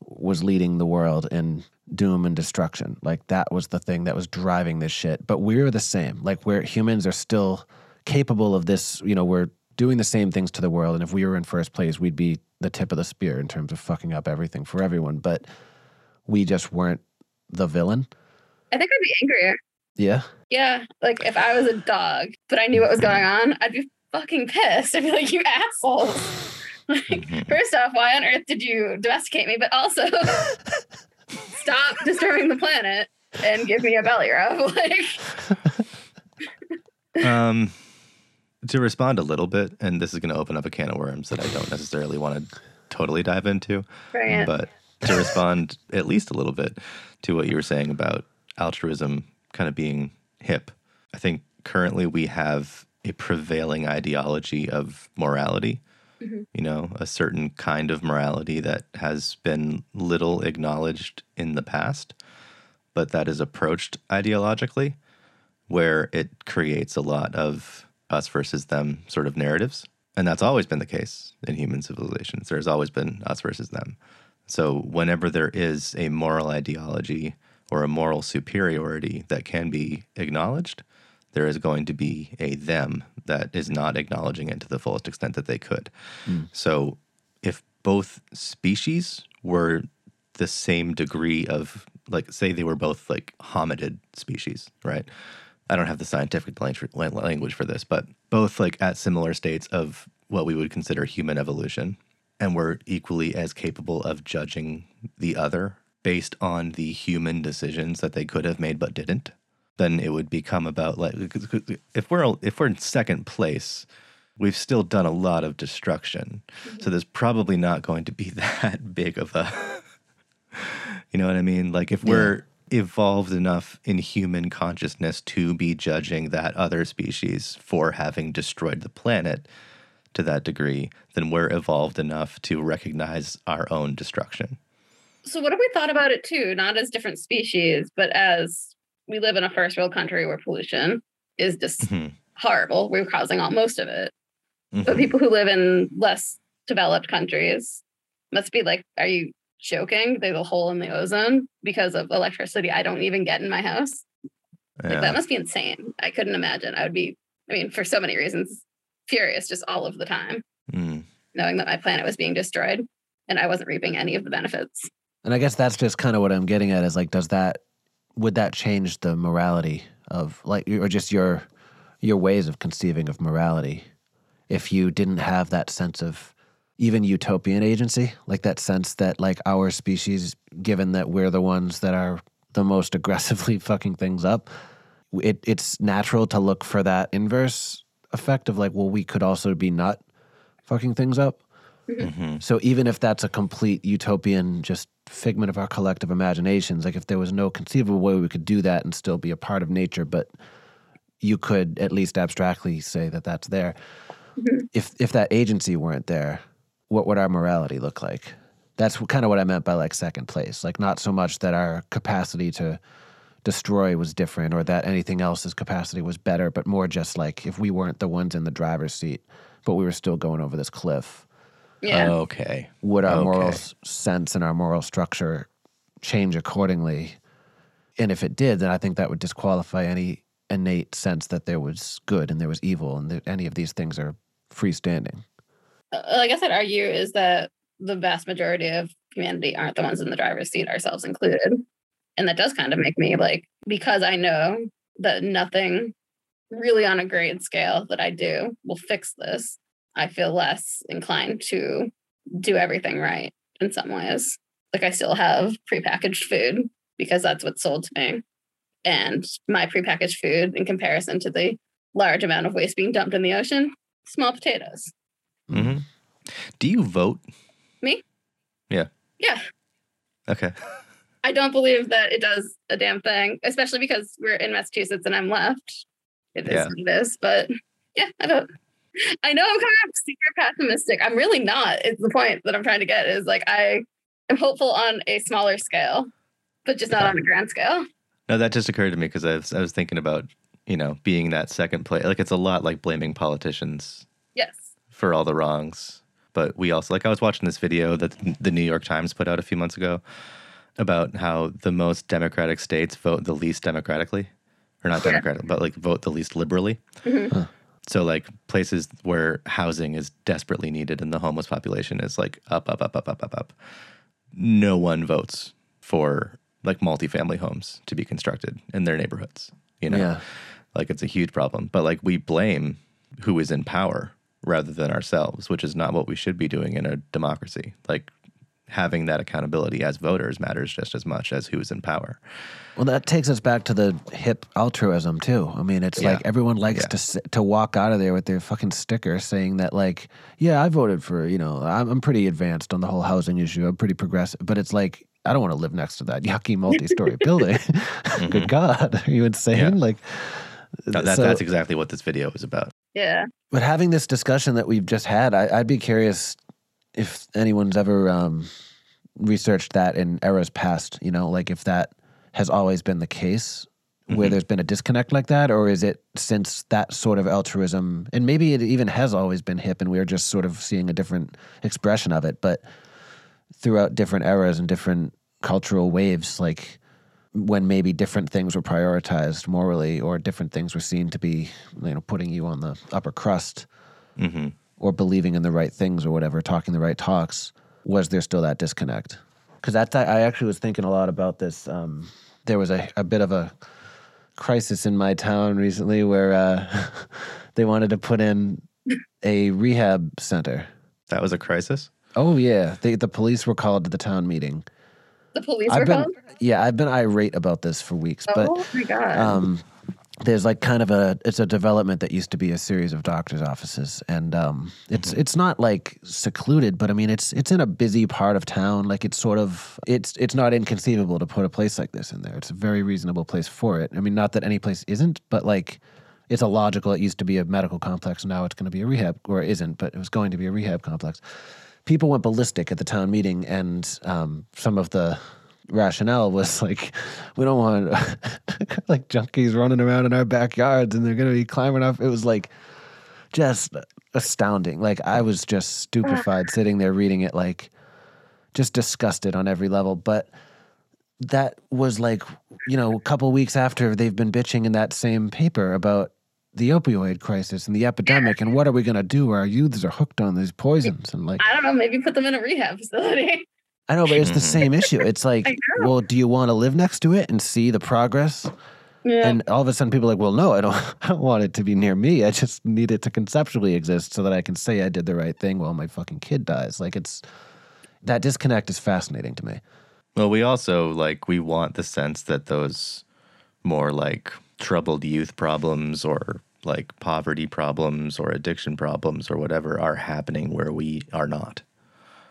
was leading the world in doom and destruction. Like that was the thing that was driving this shit. But we're the same. Like we're humans are still capable of this. You know, we're doing the same things to the world. And if we were in first place, we'd be the tip of the spear in terms of fucking up everything for everyone. But we just weren't the villain. I think I'd be angrier. Yeah. Yeah. Like if I was a dog, but I knew what was going on, I'd be fucking pissed. I'd be like, you assholes. Like, Mhm. first off, why on earth did you domesticate me? But also, stop disturbing the planet and give me a belly rub. Like, um, to respond a little bit, and this is going to open up a can of worms that I don't necessarily want to totally dive into, right. but to respond at least a little bit to what you were saying about altruism kind of being hip, I think currently we have a prevailing ideology of morality. Mhm. You know, a certain kind of morality that has been little acknowledged in the past, but that is approached ideologically, where it creates a lot of us versus them sort of narratives. And that's always been the case in human civilizations. There's always been us versus them. So, whenever there is a moral ideology or a moral superiority that can be acknowledged, there is going to be a them that is not acknowledging it to the fullest extent that they could. Hmm. So, if both species were the same degree of, like, say they were both like hominid species, right? I don't have the scientific lang- language for this, but both like at similar states of what we would consider human evolution and were equally as capable of judging the other based on the human decisions that they could have made but didn't then it would become about like if we're if we're in second place we've still done a lot of destruction. So there's probably not going to be that big of a you know what i mean? Like if we're evolved enough in human consciousness to be judging that other species for having destroyed the planet to that degree, then we're evolved enough to recognize our own destruction. So, what have we thought about it too, not as different species, but as we live in a first world country where pollution is just Mhm. horrible. We're causing all most of it. But Mhm. people who live in less developed countries must be like, are you joking? There's a hole in the ozone because of electricity I don't even get in my house. Like, that must be insane. I couldn't imagine. I would be, I mean, for so many reasons, furious just all of the time, Mm. knowing that my planet was being destroyed and I wasn't reaping any of the benefits. And I guess that's just kind of what I'm getting at is like, does that, would that change the morality of like, or just your, your ways of conceiving of morality if you didn't have that sense of even utopian agency, like that sense that like our species, given that we're the ones that are the most aggressively fucking things up, it, it's natural to look for that inverse effect of like, well, we could also be not fucking things up. Mhm. So even if that's a complete utopian, just figment of our collective imaginations, like if there was no conceivable way we could do that and still be a part of nature, but you could at least abstractly say that that's there. Mhm. If if that agency weren't there, what would our morality look like? That's kind of what I meant by like second place. Like not so much that our capacity to destroy was different or that anything else's capacity was better, but more just like if we weren't the ones in the driver's seat, but we were still going over this cliff Yeah. Okay. would our Okay. moral sense and our moral structure change accordingly? And if it did, then I think that would disqualify any innate sense that there was good and there was evil and that any of these things are freestanding. Uh, like I said, argue is that the vast majority of humanity aren't the ones in the driver's seat, ourselves included. And that does kind of make me like, because I know that nothing really on a grade scale that I do will fix this, I feel less inclined to do everything right in some ways. Like I still have prepackaged food because that's what's sold to me. And my prepackaged food, in comparison to the large amount of waste being dumped in the ocean, small potatoes. hmm Do you vote? Me? Yeah. Yeah. Okay. I don't believe that it does a damn thing, especially because we're in Massachusetts and I'm left. It is Yeah. what it is, but yeah, I don't. I know I'm kind of super pessimistic. I'm really not. It's the point that I'm trying to get is like I am hopeful on a smaller scale, but just not on a grand scale. No, that just occurred to me because I was, I was thinking about, you know, being that second place. Like, it's a lot like blaming politicians Yes. for all the wrongs. But we also, like, I was watching this video that the New York Times put out a few months ago about how the most democratic states vote the least democratically, or not Yeah. democratic, but like vote the least liberally. Mhm. So, like, places where housing is desperately needed and the homeless population is like up, up, up, up, up, up, up. No one votes for like multifamily homes to be constructed in their neighborhoods. You know, Yeah. like it's a huge problem. But like we blame who is in power rather than ourselves, which is not what we should be doing in a democracy. Like having that accountability as voters matters just as much as who is in power. Well, that takes us back to the hip altruism too. I mean, it's Yeah. like everyone likes Yeah. to to walk out of there with their fucking sticker saying that, like, yeah, I voted for you know, I'm, I'm pretty advanced on the whole housing issue. I'm pretty progressive, but it's like I don't want to live next to that yucky multi-story building. Good God, are you insane? Mm-hmm. Yeah. Like, That, that- so- that's exactly what this video is about. Yeah. But having this discussion that we've just had, I, I'd be curious if anyone's ever um, researched that in eras past. You know, like if that has always been the case, where Mhm. there's been a disconnect like that, or is it since that sort of altruism, and maybe it even has always been hip, and we're just sort of seeing a different expression of it, but throughout different eras and different cultural waves, like when maybe different things were prioritized morally or different things were seen to be you know putting you on the upper crust hmm or believing in the right things or whatever talking the right talks was there still that disconnect because that i actually was thinking a lot about this um, there was a, a bit of a crisis in my town recently where uh, they wanted to put in a rehab center That was a crisis. oh yeah they, the police were called to the town meeting The police I've were been called. yeah I've been irate about this for weeks, but oh my god. um, there's like kind of a it's a development that used to be a series of doctors' offices, and um, it's it's not like secluded, but I mean it's it's in a busy part of town. Like it's sort of it's it's not inconceivable to put a place like this in there. It's a very reasonable place for it. I mean, not that any place isn't, but like it's a logical. It used to be a medical complex, now it's going to be a rehab, or it isn't, but it was going to be a rehab complex. People went ballistic at the town meeting, and um, some of the rationale was like, we don't want like junkies running around in our backyards, and they're going to be climbing up. It was like just astounding. Like I was just stupefied sitting there reading it, like just disgusted on every level. But that was like, you know, a couple weeks after they've been bitching in that same paper about the opioid crisis and the epidemic and what are we going to do? Our youths are hooked on these poisons and like I don't know. Maybe put them in a rehab facility. I know, but it's the Mhm. same issue. It's like, well, do you want to live next to it and see the progress? Yeah. And all of a sudden, people are like, well, no, I don't. I don't want it to be near me. I just need it to conceptually exist so that I can say I did the right thing while my fucking kid dies. Like it's that disconnect is fascinating to me. Well, we also like we want the sense that those more like troubled youth problems or like poverty problems or addiction problems or whatever are happening where we are not.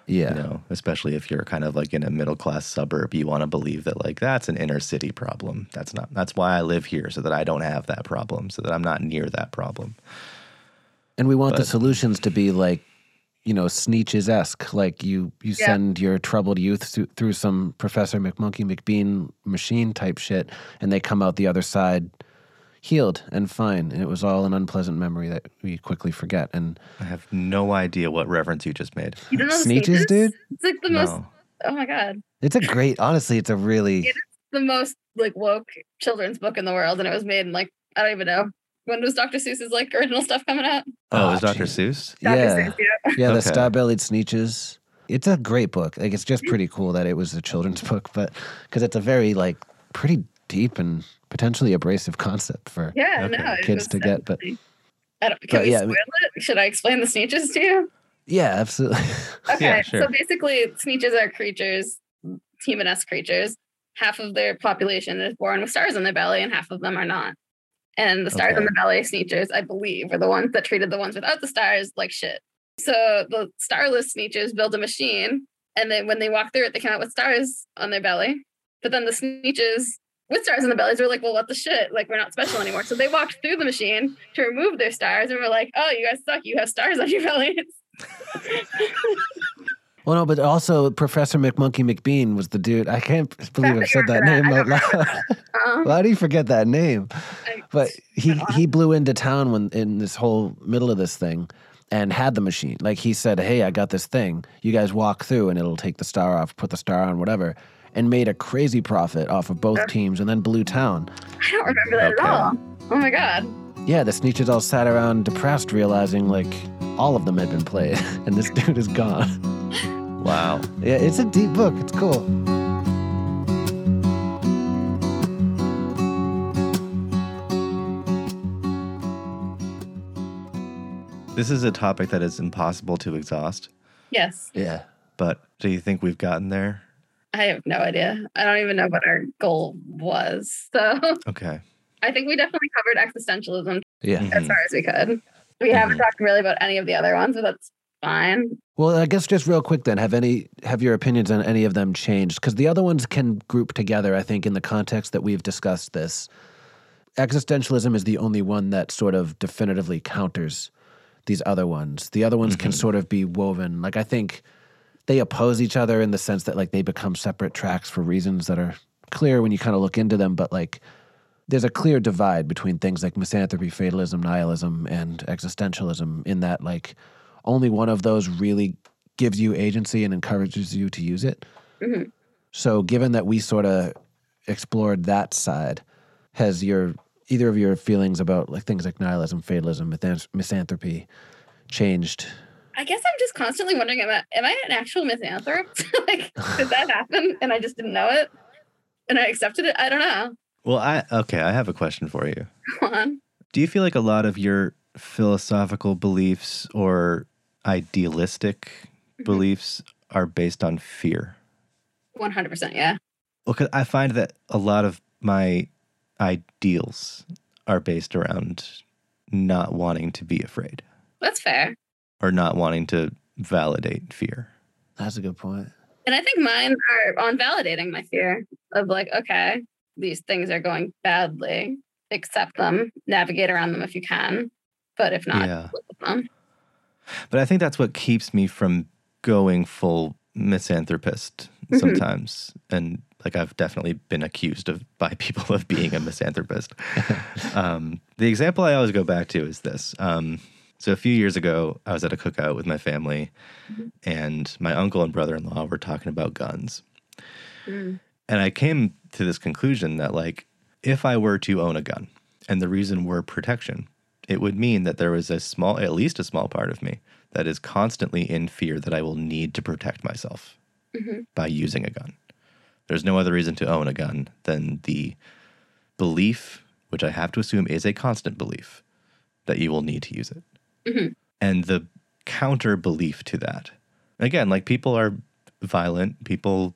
Yeah, You know, especially if you're kind of like in a middle class suburb, you want to believe that like that's an inner city problem. That's not. That's why I live here so that I don't have that problem, so that I'm not near that problem. and we want the solutions to be like, you know, Sneetches esque, Like you, you Yeah. send your troubled youth through, through some Professor McMonkey McBean machine type shit, and they come out the other side, healed and fine. And it was all an unpleasant memory that we quickly forget. And I have no idea what reference you just made. You don't know Sneetches, Sneetches? dude? It's like the most. Oh my god, it's a great, honestly, it's a really, Yeah. the most like woke children's book in the world, and it was made in like I don't even know when was Dr. Seuss's like original stuff coming out. Oh, Ah, is Dr. Seuss? Dr. yeah. Seuss, yeah. yeah, the Okay. star bellied Sneetches. It's a great book. Like, it's just pretty cool that it was a children's book, but because it's a very, like, pretty deep and potentially abrasive concept for Yeah, Okay. no, kids to get. But I don't, can but we yeah, spoil it? Should I explain the Sneetches to you? yeah, absolutely. Okay, Yeah, sure. so basically, Sneetches are creatures, human-esque creatures. Half of their population is born with stars on their belly, and half of them are not. And the stars on Okay. the belly Sneetches, I believe, are the ones that treated the ones without the stars like shit. So the starless Sneetches build a machine, and then when they walk through it, they come out with stars on their belly. But then the Sneetches with stars on the bellies were like, well, what the shit? Like, we're not special anymore. So they walked through the machine to remove their stars, and we're like, oh, you guys suck. You have stars on your bellies. Well, no, but also Professor McMonkey McBean was the dude. I can't believe I've said that name out loud. Um, Why do you forget that name? I- But he he blew into town when in this whole middle of this thing and had the machine. Like he said, "Hey, I got this thing. You guys walk through and it'll take the star off, put the star on, whatever." And made a crazy profit off of both teams and then blew town. I don't remember that Okay. at all. Oh my god. Yeah, the Sneetches all sat around depressed, realizing like all of them had been played and this dude is gone. Wow. Yeah, it's a deep book. It's cool. This is a topic that is impossible to exhaust, Yes. Yeah. but do you think we've gotten there? I have no idea. I don't even know what our goal was. So Okay. I think we definitely covered existentialism Yeah. as Mhm. far as we could. We haven't Mhm. talked really about any of the other ones, but that's fine. Well, I guess just real quick then, have any have your opinions on any of them changed? Because the other ones can group together, I think, in the context that we've discussed this. Existentialism is the only one that sort of definitively counters these other ones. The other ones can Mhm. sort of be woven. Like I think they oppose each other in the sense that like they become separate tracks for reasons that are clear when you kind of look into them, but like there's a clear divide between things like misanthropy, fatalism, nihilism, and existentialism in that like only one of those really gives you agency and encourages you to use it. Mhm. So given that we sort of explored that side, has your either of your feelings about like things like nihilism, fatalism, misanthropy changed? I guess I'm just constantly wondering, am I, am I an actual misanthrope? like, did that happen and I just didn't know it? And I accepted it? I don't know. Well, I okay, I have a question for you. Come on. Do you feel like a lot of your philosophical beliefs or idealistic Mhm. beliefs are based on fear? 100%. Yeah. Well, 'cause I find that a lot of my ideals are based around not wanting to be afraid That's fair. Or not wanting to validate fear. That's a good point. And I think mine are on validating my fear of like, okay, these things are going badly. Accept them, navigate around them if you can. But if not, yeah. them. But I think that's what keeps me from going full misanthropist Mhm. sometimes. And like I've definitely been accused of by people of being a misanthropist. um, the example I always go back to is this. Um, so a few years ago, I was at a cookout with my family, Mhm. and my uncle and brother-in-law were talking about guns. Mm. And I came to this conclusion that, like, if I were to own a gun, and the reason were protection, it would mean that there was a small, at least a small part of me that is constantly in fear that I will need to protect myself Mhm. by using a gun. There's no other reason to own a gun than the belief, which I have to assume is a constant belief, that you will need to use it. Mhm. And the counter belief to that. Again, like people are violent, people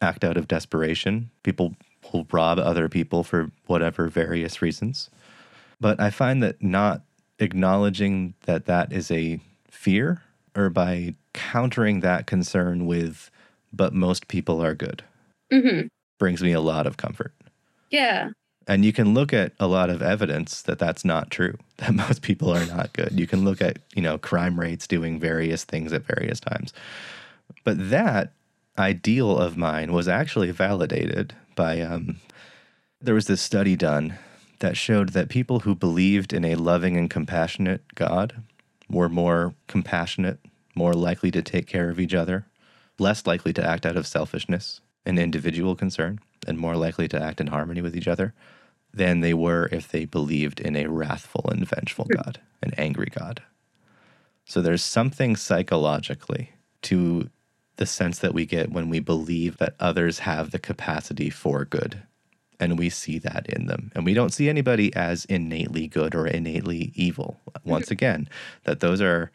act out of desperation, people will rob other people for whatever various reasons. But I find that not acknowledging that that is a fear or by countering that concern with, but most people are good, Mhm. brings me a lot of comfort. Yeah. And you can look at a lot of evidence that that's not true, that most people are not good. You can look at, you know, crime rates doing various things at various times. But that ideal of mine was actually validated by, um, there was this study done that showed that people who believed in a loving and compassionate God were more compassionate, more likely to take care of each other, less likely to act out of selfishness and individual concern, and more likely to act in harmony with each other than they were if they believed in a wrathful and vengeful God, an angry God. So there's something psychologically to the sense that we get when we believe that others have the capacity for good. And we see that in them. And we don't see anybody as innately good or innately evil. Once again, that those are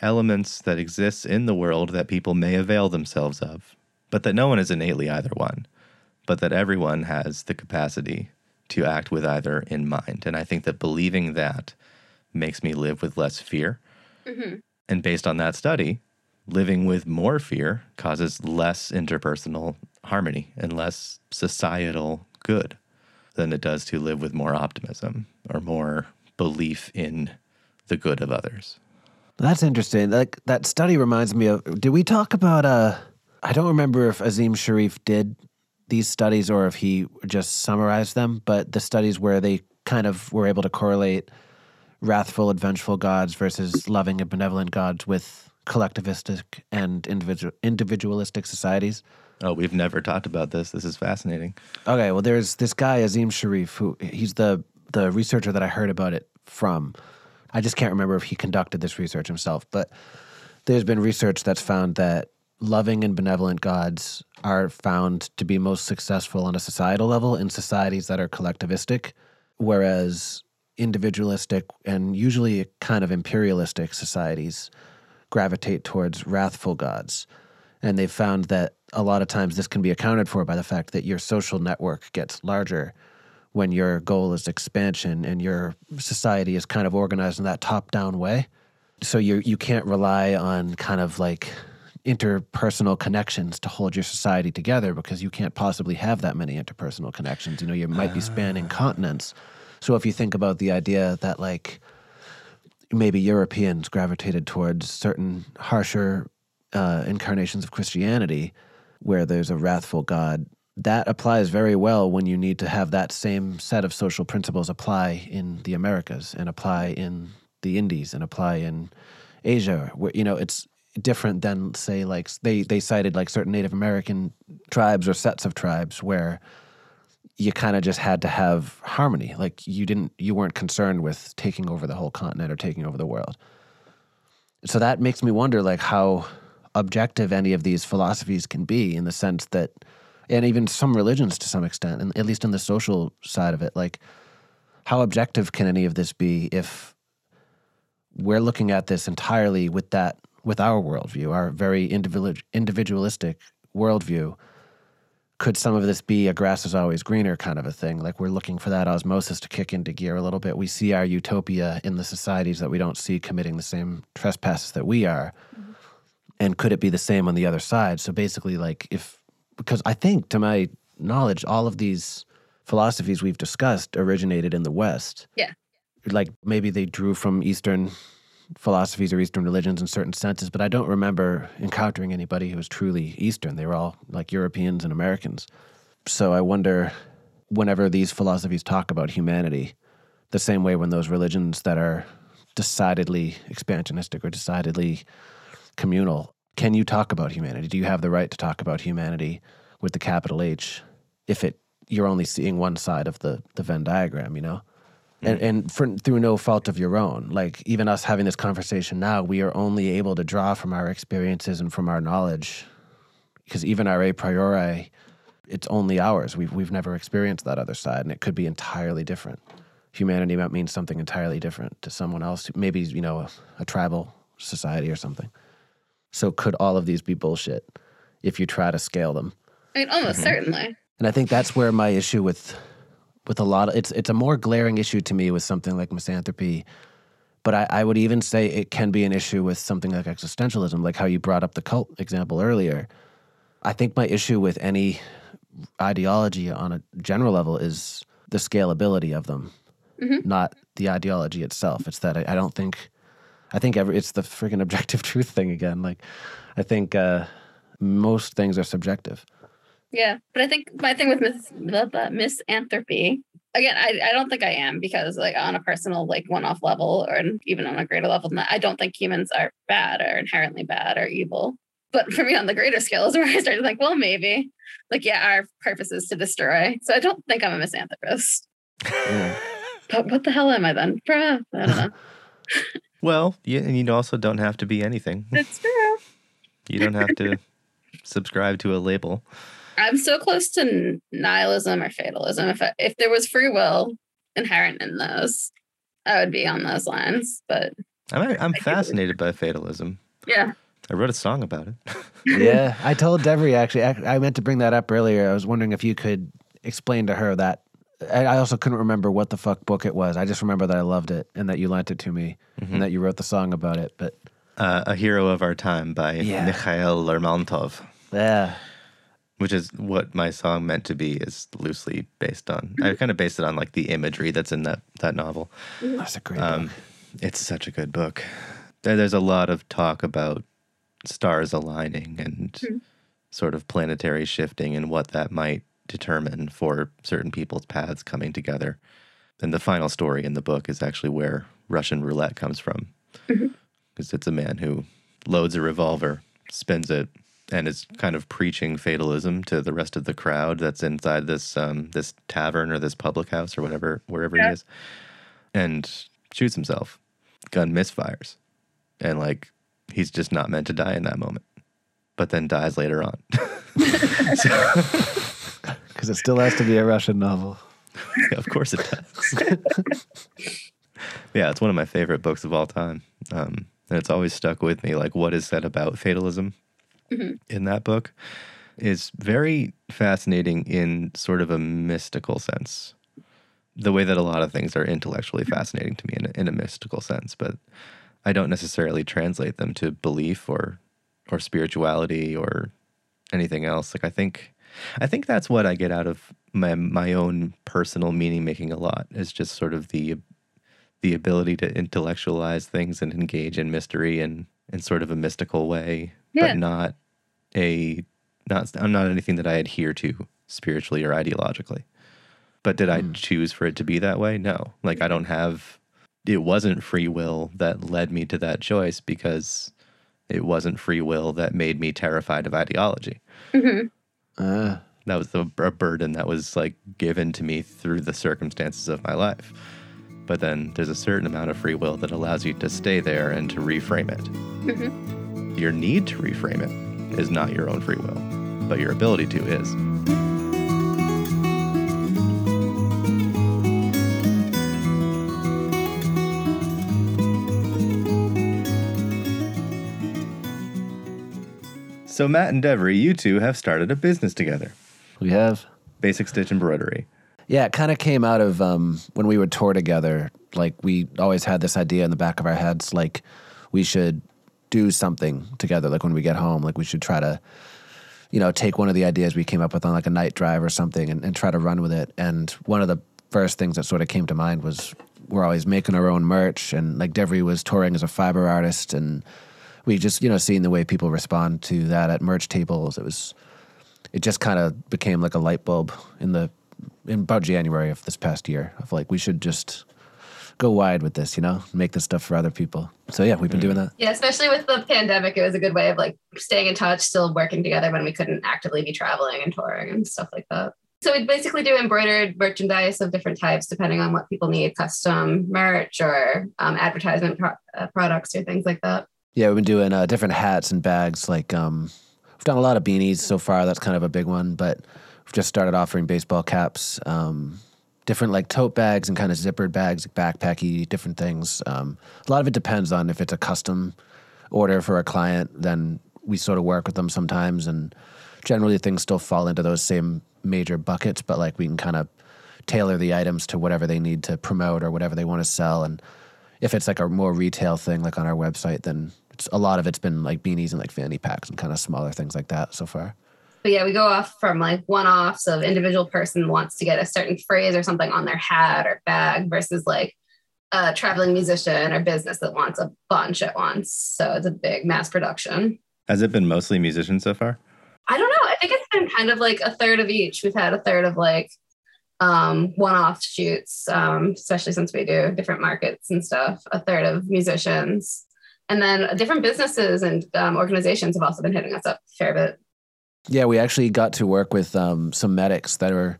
elements that exist in the world that people may avail themselves of, but that no one is innately either one, but that everyone has the capacity to act with either in mind. And I think that believing that makes me live with less fear. Mhm. And based on that study, living with more fear causes less interpersonal harmony and less societal good than it does to live with more optimism or more belief in the good of others. That's interesting. Like that study reminds me of. Did we talk about? Uh, I don't remember if Azim Shariff did these studies or if he just summarized them. But the studies where they kind of were able to correlate wrathful and vengeful gods versus loving and benevolent gods with collectivistic and individual individualistic societies. Oh, we've never talked about this. This is fascinating. Okay, well, there's this guy Azim Shariff who he's the the researcher that I heard about it from. I just can't remember if he conducted this research himself, but there's been research that's found that loving and benevolent gods are found to be most successful on a societal level in societies that are collectivistic, whereas individualistic and usually kind of imperialistic societies gravitate towards wrathful gods. And they've found that a lot of times this can be accounted for by the fact that your social network gets larger when your goal is expansion and your society is kind of organized in that top down way. So you you can't rely on kind of like interpersonal connections to hold your society together because you can't possibly have that many interpersonal connections. You know, you might be spanning continents. So if you think about the idea that like maybe Europeans gravitated towards certain harsher uh, incarnations of Christianity where there's a wrathful God, that applies very well when you need to have that same set of social principles apply in the Americas and apply in the Indies and apply in Asia. Where you know it's different than say like they they cited like certain Native American tribes or sets of tribes where you kind of just had to have harmony. Like you didn't you weren't concerned with taking over the whole continent or taking over the world. So that makes me wonder like how objective any of these philosophies can be in the sense that and even some religions to some extent and at least in the social side of it like how objective can any of this be if we're looking at this entirely with that with our worldview our very individual individualistic worldview could some of this be a grass is always greener kind of a thing? Like we're looking for that osmosis to kick into gear a little bit. We see our utopia in the societies that we don't see committing the same trespasses that we are. Mm-hmm. And could it be the same on the other side? So basically like if because i think to my knowledge all of these philosophies we've discussed originated in the west. Yeah. like maybe they drew from eastern philosophies or eastern religions in certain senses but i don't remember encountering anybody who was truly eastern they were all like europeans and americans so i wonder whenever these philosophies talk about humanity the same way when those religions that are decidedly expansionistic or decidedly communal. Can you talk about humanity? Do you have the right to talk about humanity with the capital H if it you're only seeing one side of the the Venn diagram, you know? And mm. and for, through no fault of your own. Like even us having this conversation now, we are only able to draw from our experiences and from our knowledge because even our a priori it's only ours. We've we've never experienced that other side and it could be entirely different. Humanity might mean something entirely different to someone else, maybe, you know, a, a tribal society or something. So could all of these be bullshit if you try to scale them? I mean, almost mm-hmm. certainly. And I think that's where my issue with with a lot of it's it's a more glaring issue to me with something like misanthropy. But I, I would even say it can be an issue with something like existentialism, like how you brought up the cult example earlier. I think my issue with any ideology on a general level is the scalability of them, not the ideology itself. It's that I, I don't think, I think every, it's the freaking objective truth thing again. Like, I think uh, most things are subjective. Yeah, but I think my thing with mis- the, the misanthropy again, I, I don't think I am because like on a personal like one-off level or even on a greater level than that, I don't think humans are bad or inherently bad or evil. But for me on the greater scale is where I started like, well, maybe. Like, yeah, our purpose is to destroy. So I don't think I'm a misanthropist. Yeah. But what the hell am I then? Bruh, I don't know. well, yeah, and you also don't have to be anything. it's true. You don't have to subscribe to a label. I'm so close to nihilism or fatalism. If I, if there was free will inherent in those, I would be on those lines. But I'm I'm fascinated by fatalism. yeah, I wrote a song about it. yeah, I told Devri actually. I I meant to bring that up earlier. I was wondering if you could explain to her that. I I also couldn't remember what the fuck book it was. I just remember that I loved it and that you lent it to me and that you wrote the song about it. But uh, a Hero of Our Time by Yeah. Mikhail Lermontov, yeah, which is what my song meant to be. Is loosely based on. I mm-hmm. kind of based it on like the imagery that's in that that novel. Mm-hmm. that's a great Um, book. it's such a good book. There, there's a lot of talk about stars aligning and mm-hmm. sort of planetary shifting and what that might determine for certain people's paths coming together. And the final story in the book is actually where Russian roulette comes from. Because it's a man who loads a revolver, spins it, and is kind of preaching fatalism to the rest of the crowd that's inside this um, this tavern or this public house or whatever wherever Yeah. he is, and shoots himself. Gun misfires, and like he's just not meant to die in that moment, but then dies later on. Because it still has to be a Russian novel. Yeah, of course it does. yeah, it's one of my favorite books of all time. Um, and it's always stuck with me. Like, what is said about fatalism Mm-hmm. in that book is very fascinating in sort of a mystical sense. The way that a lot of things are intellectually mm-hmm. fascinating to me in a, in a mystical sense, but I don't necessarily translate them to belief or or spirituality or anything else. Like I think I think that's what I get out of my my own personal meaning making a lot is just sort of the the ability to intellectualize things and engage in mystery in in sort of a mystical way, Yeah. but not a not I'm not anything that I adhere to spiritually or ideologically. But did I choose for it to be that way? No. Like I don't have it wasn't free will that led me to that choice because it wasn't free will that made me terrified of ideology Mhm. Uh, that was the, a burden that was like given to me through the circumstances of my life. But then there's a certain amount of free will that allows you to stay there and to reframe it. Mhm. Your need to reframe it is not your own free will, but your ability to is. So Matt and Devri, you two have started a business together. we have. Basic Stitch Embroidery. Yeah, it kind of came out of um, when we would tour together. Like we always had this idea in the back of our heads, like we should do something together. Like when we get home, like we should try to, you know, take one of the ideas we came up with on like a night drive or something, and, and try to run with it. And one of the first things that sort of came to mind was we're always making our own merch, and like Devri was touring as a fiber artist, and we just you know seeing the way people respond to that at merch tables. It was it just kind of became like a light bulb in the in about January of this past year of like we should just go wide with this, you know, make this stuff for other people. So yeah, we've been doing that. Yeah, especially with the pandemic, it was a good way of like staying in touch, still working together when we couldn't actively be traveling and touring and stuff like that. So we basically do embroidered merchandise of different types, depending on what people need, custom merch or um, advertisement pro- uh, products or things like that. Yeah, we've been doing uh, different hats and bags. Like um, we've done a lot of beanies so far. That's kind of a big one, but we've just started offering baseball caps, um, different like tote bags and kind of zippered bags, backpacky, different things. Um, a lot of it depends on if it's a custom order for a client. Then we sort of work with them sometimes, and generally things still fall into those same major buckets. But like we can kind of tailor the items to whatever they need to promote or whatever they want to sell. And if it's like a more retail thing, like on our website, then a lot of it's been like beanies and like fanny packs and kind of smaller things like that so far. But yeah, we go off from like one offs of individual person wants to get a certain phrase or something on their hat or bag versus like a traveling musician or business that wants a bunch at once. So it's a big mass production. Has it been mostly musicians so far? I don't know. I think it's been kind of like a third of each. We've had a third of like um, one-off shoots, um, especially since we do different markets and stuff. A third of musicians, and then different businesses and um, organizations have also been hitting us up a fair bit. Yeah, we actually got to work with um, some medics that were.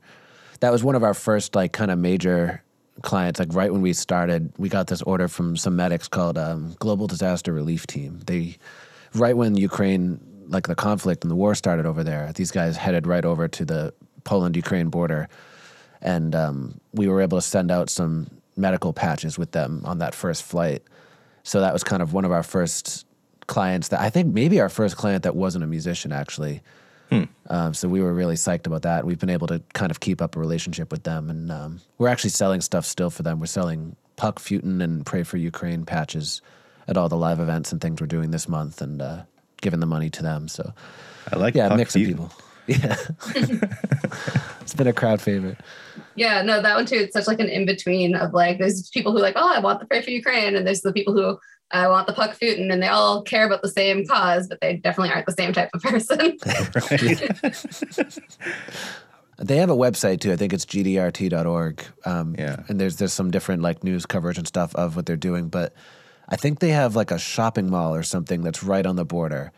That was one of our first like kind of major clients. Like right when we started, we got this order from some medics called um, Global Disaster Relief Team. They, right when Ukraine, like the conflict and the war started over there, these guys headed right over to the Poland Ukraine border, and um, we were able to send out some medical patches with them on that first flight. So that was kind of one of our first clients that I think maybe our first client that wasn't a musician actually. Hmm. Um, so we were really psyched about that. We've been able to kind of keep up a relationship with them, and um, we're actually selling stuff still for them. We're selling Puck, Futin, and Pray for Ukraine patches at all the live events and things we're doing this month, and uh, giving the money to them. So I like yeah, a Puck mix Futin. of people. Yeah, it's been a crowd favorite. Yeah, no, that one too. It's such like an in between of like there's people who like, oh, I want the pray for Ukraine, and there's the people who I want the puck Putin, and they all care about the same cause, but they definitely aren't the same type of person. They have a website too. I think it's gdrt.org. Um, Yeah. And there's there's some different like news coverage and stuff of what they're doing. But I think they have like a shopping mall or something that's right on the border,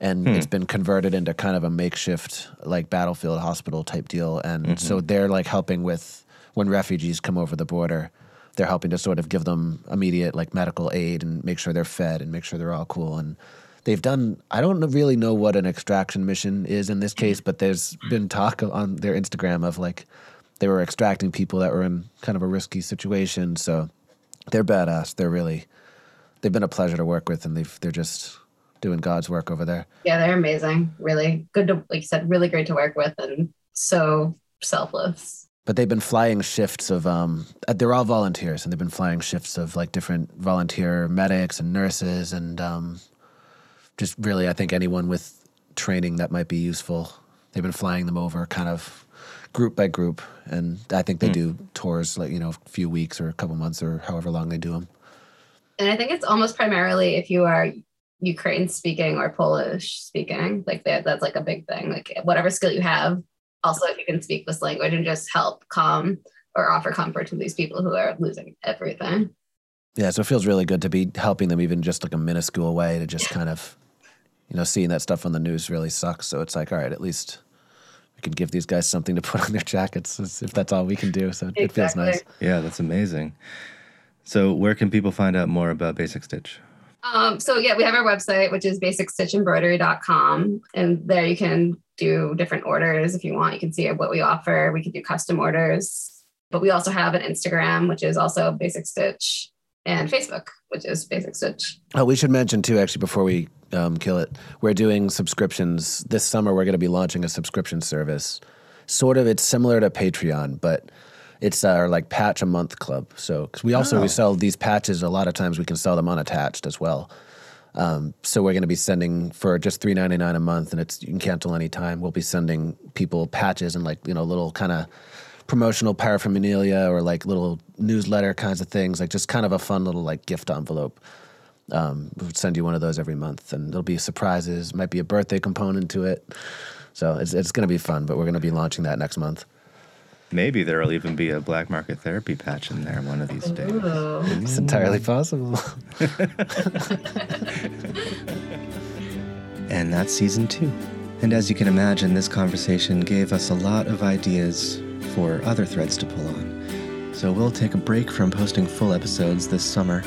and it's been converted into kind of a makeshift like battlefield hospital type deal. And so they're like helping with when refugees come over the border. They're helping to sort of give them immediate like medical aid and make sure they're fed and make sure they're all cool and they've done i don't really know what an extraction mission is in this case but there's been talk on their instagram of like they were extracting people that were in kind of a risky situation so they're badass they're really they've been a pleasure to work with and they've they're just doing god's work over there yeah, they're amazing. Really good to, like you said, really great to work with, and so selfless. But they've been flying shifts of um uh, they're all volunteers and they've been flying shifts of like different volunteer medics and nurses and um just really i think anyone with training that might be useful they've been flying them over kind of group by group and i think they do tours like you know a few weeks or a couple months or however long they do them And I think it's almost primarily if you are Ukraine speaking or Polish speaking, like that, that's like a big thing. Like whatever skill you have, also if you can speak this language and just help calm or offer comfort to these people who are losing everything. yeah so it feels really good to be helping them even just like a minuscule way to just kind of you know seeing that stuff on the news really sucks so it's like all right at least we can give these guys something to put on their jackets if that's all we can do so it feels nice Yeah, that's amazing. So, where can people find out more about Basic Stitch? Um, so yeah, we have our website, which is basicstitchembroidery.com. And there you can do different orders if you want. You can see what we offer. We can do custom orders. But we also have an Instagram, which is also Basic Stitch, and Facebook, which is Basic Stitch. Oh, we should mention too, actually, before we um, kill it, we're doing subscriptions this summer. We're going to be launching a subscription service. Sort of, it's similar to Patreon, but it's our like patch a month club. So, because we also Oh. we sell these patches. A lot of times we can sell them unattached as well. Um, so we're going to be sending for just three ninety nine a month, and it's you can cancel anytime. We'll be sending people patches and like you know little kind of promotional paraphernalia or like little newsletter kinds of things, like just kind of a fun little like gift envelope. Um, we'll send you one of those every month, and there'll be surprises. Might be a birthday component to it, so it's it's going to be fun. But we're going to be launching that next month. Maybe there'll even be a black market therapy patch in there one of these days. Ooh. It's entirely possible. And that's season two. And as you can imagine, this conversation gave us a lot of ideas for other threads to pull on. So we'll take a break from posting full episodes this summer,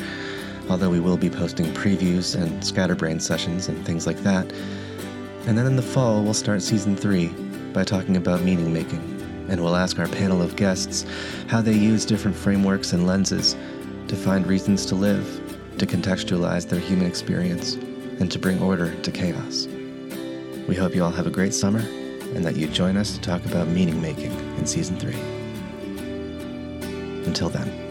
although we will be posting previews and scatterbrain sessions and things like that. And then in the fall, we'll start season three by talking about meaning making. And we'll ask our panel of guests how they use different frameworks and lenses to find reasons to live, to contextualize their human experience, and to bring order to chaos. We hope you all have a great summer and that you join us to talk about meaning making in season three. Until then.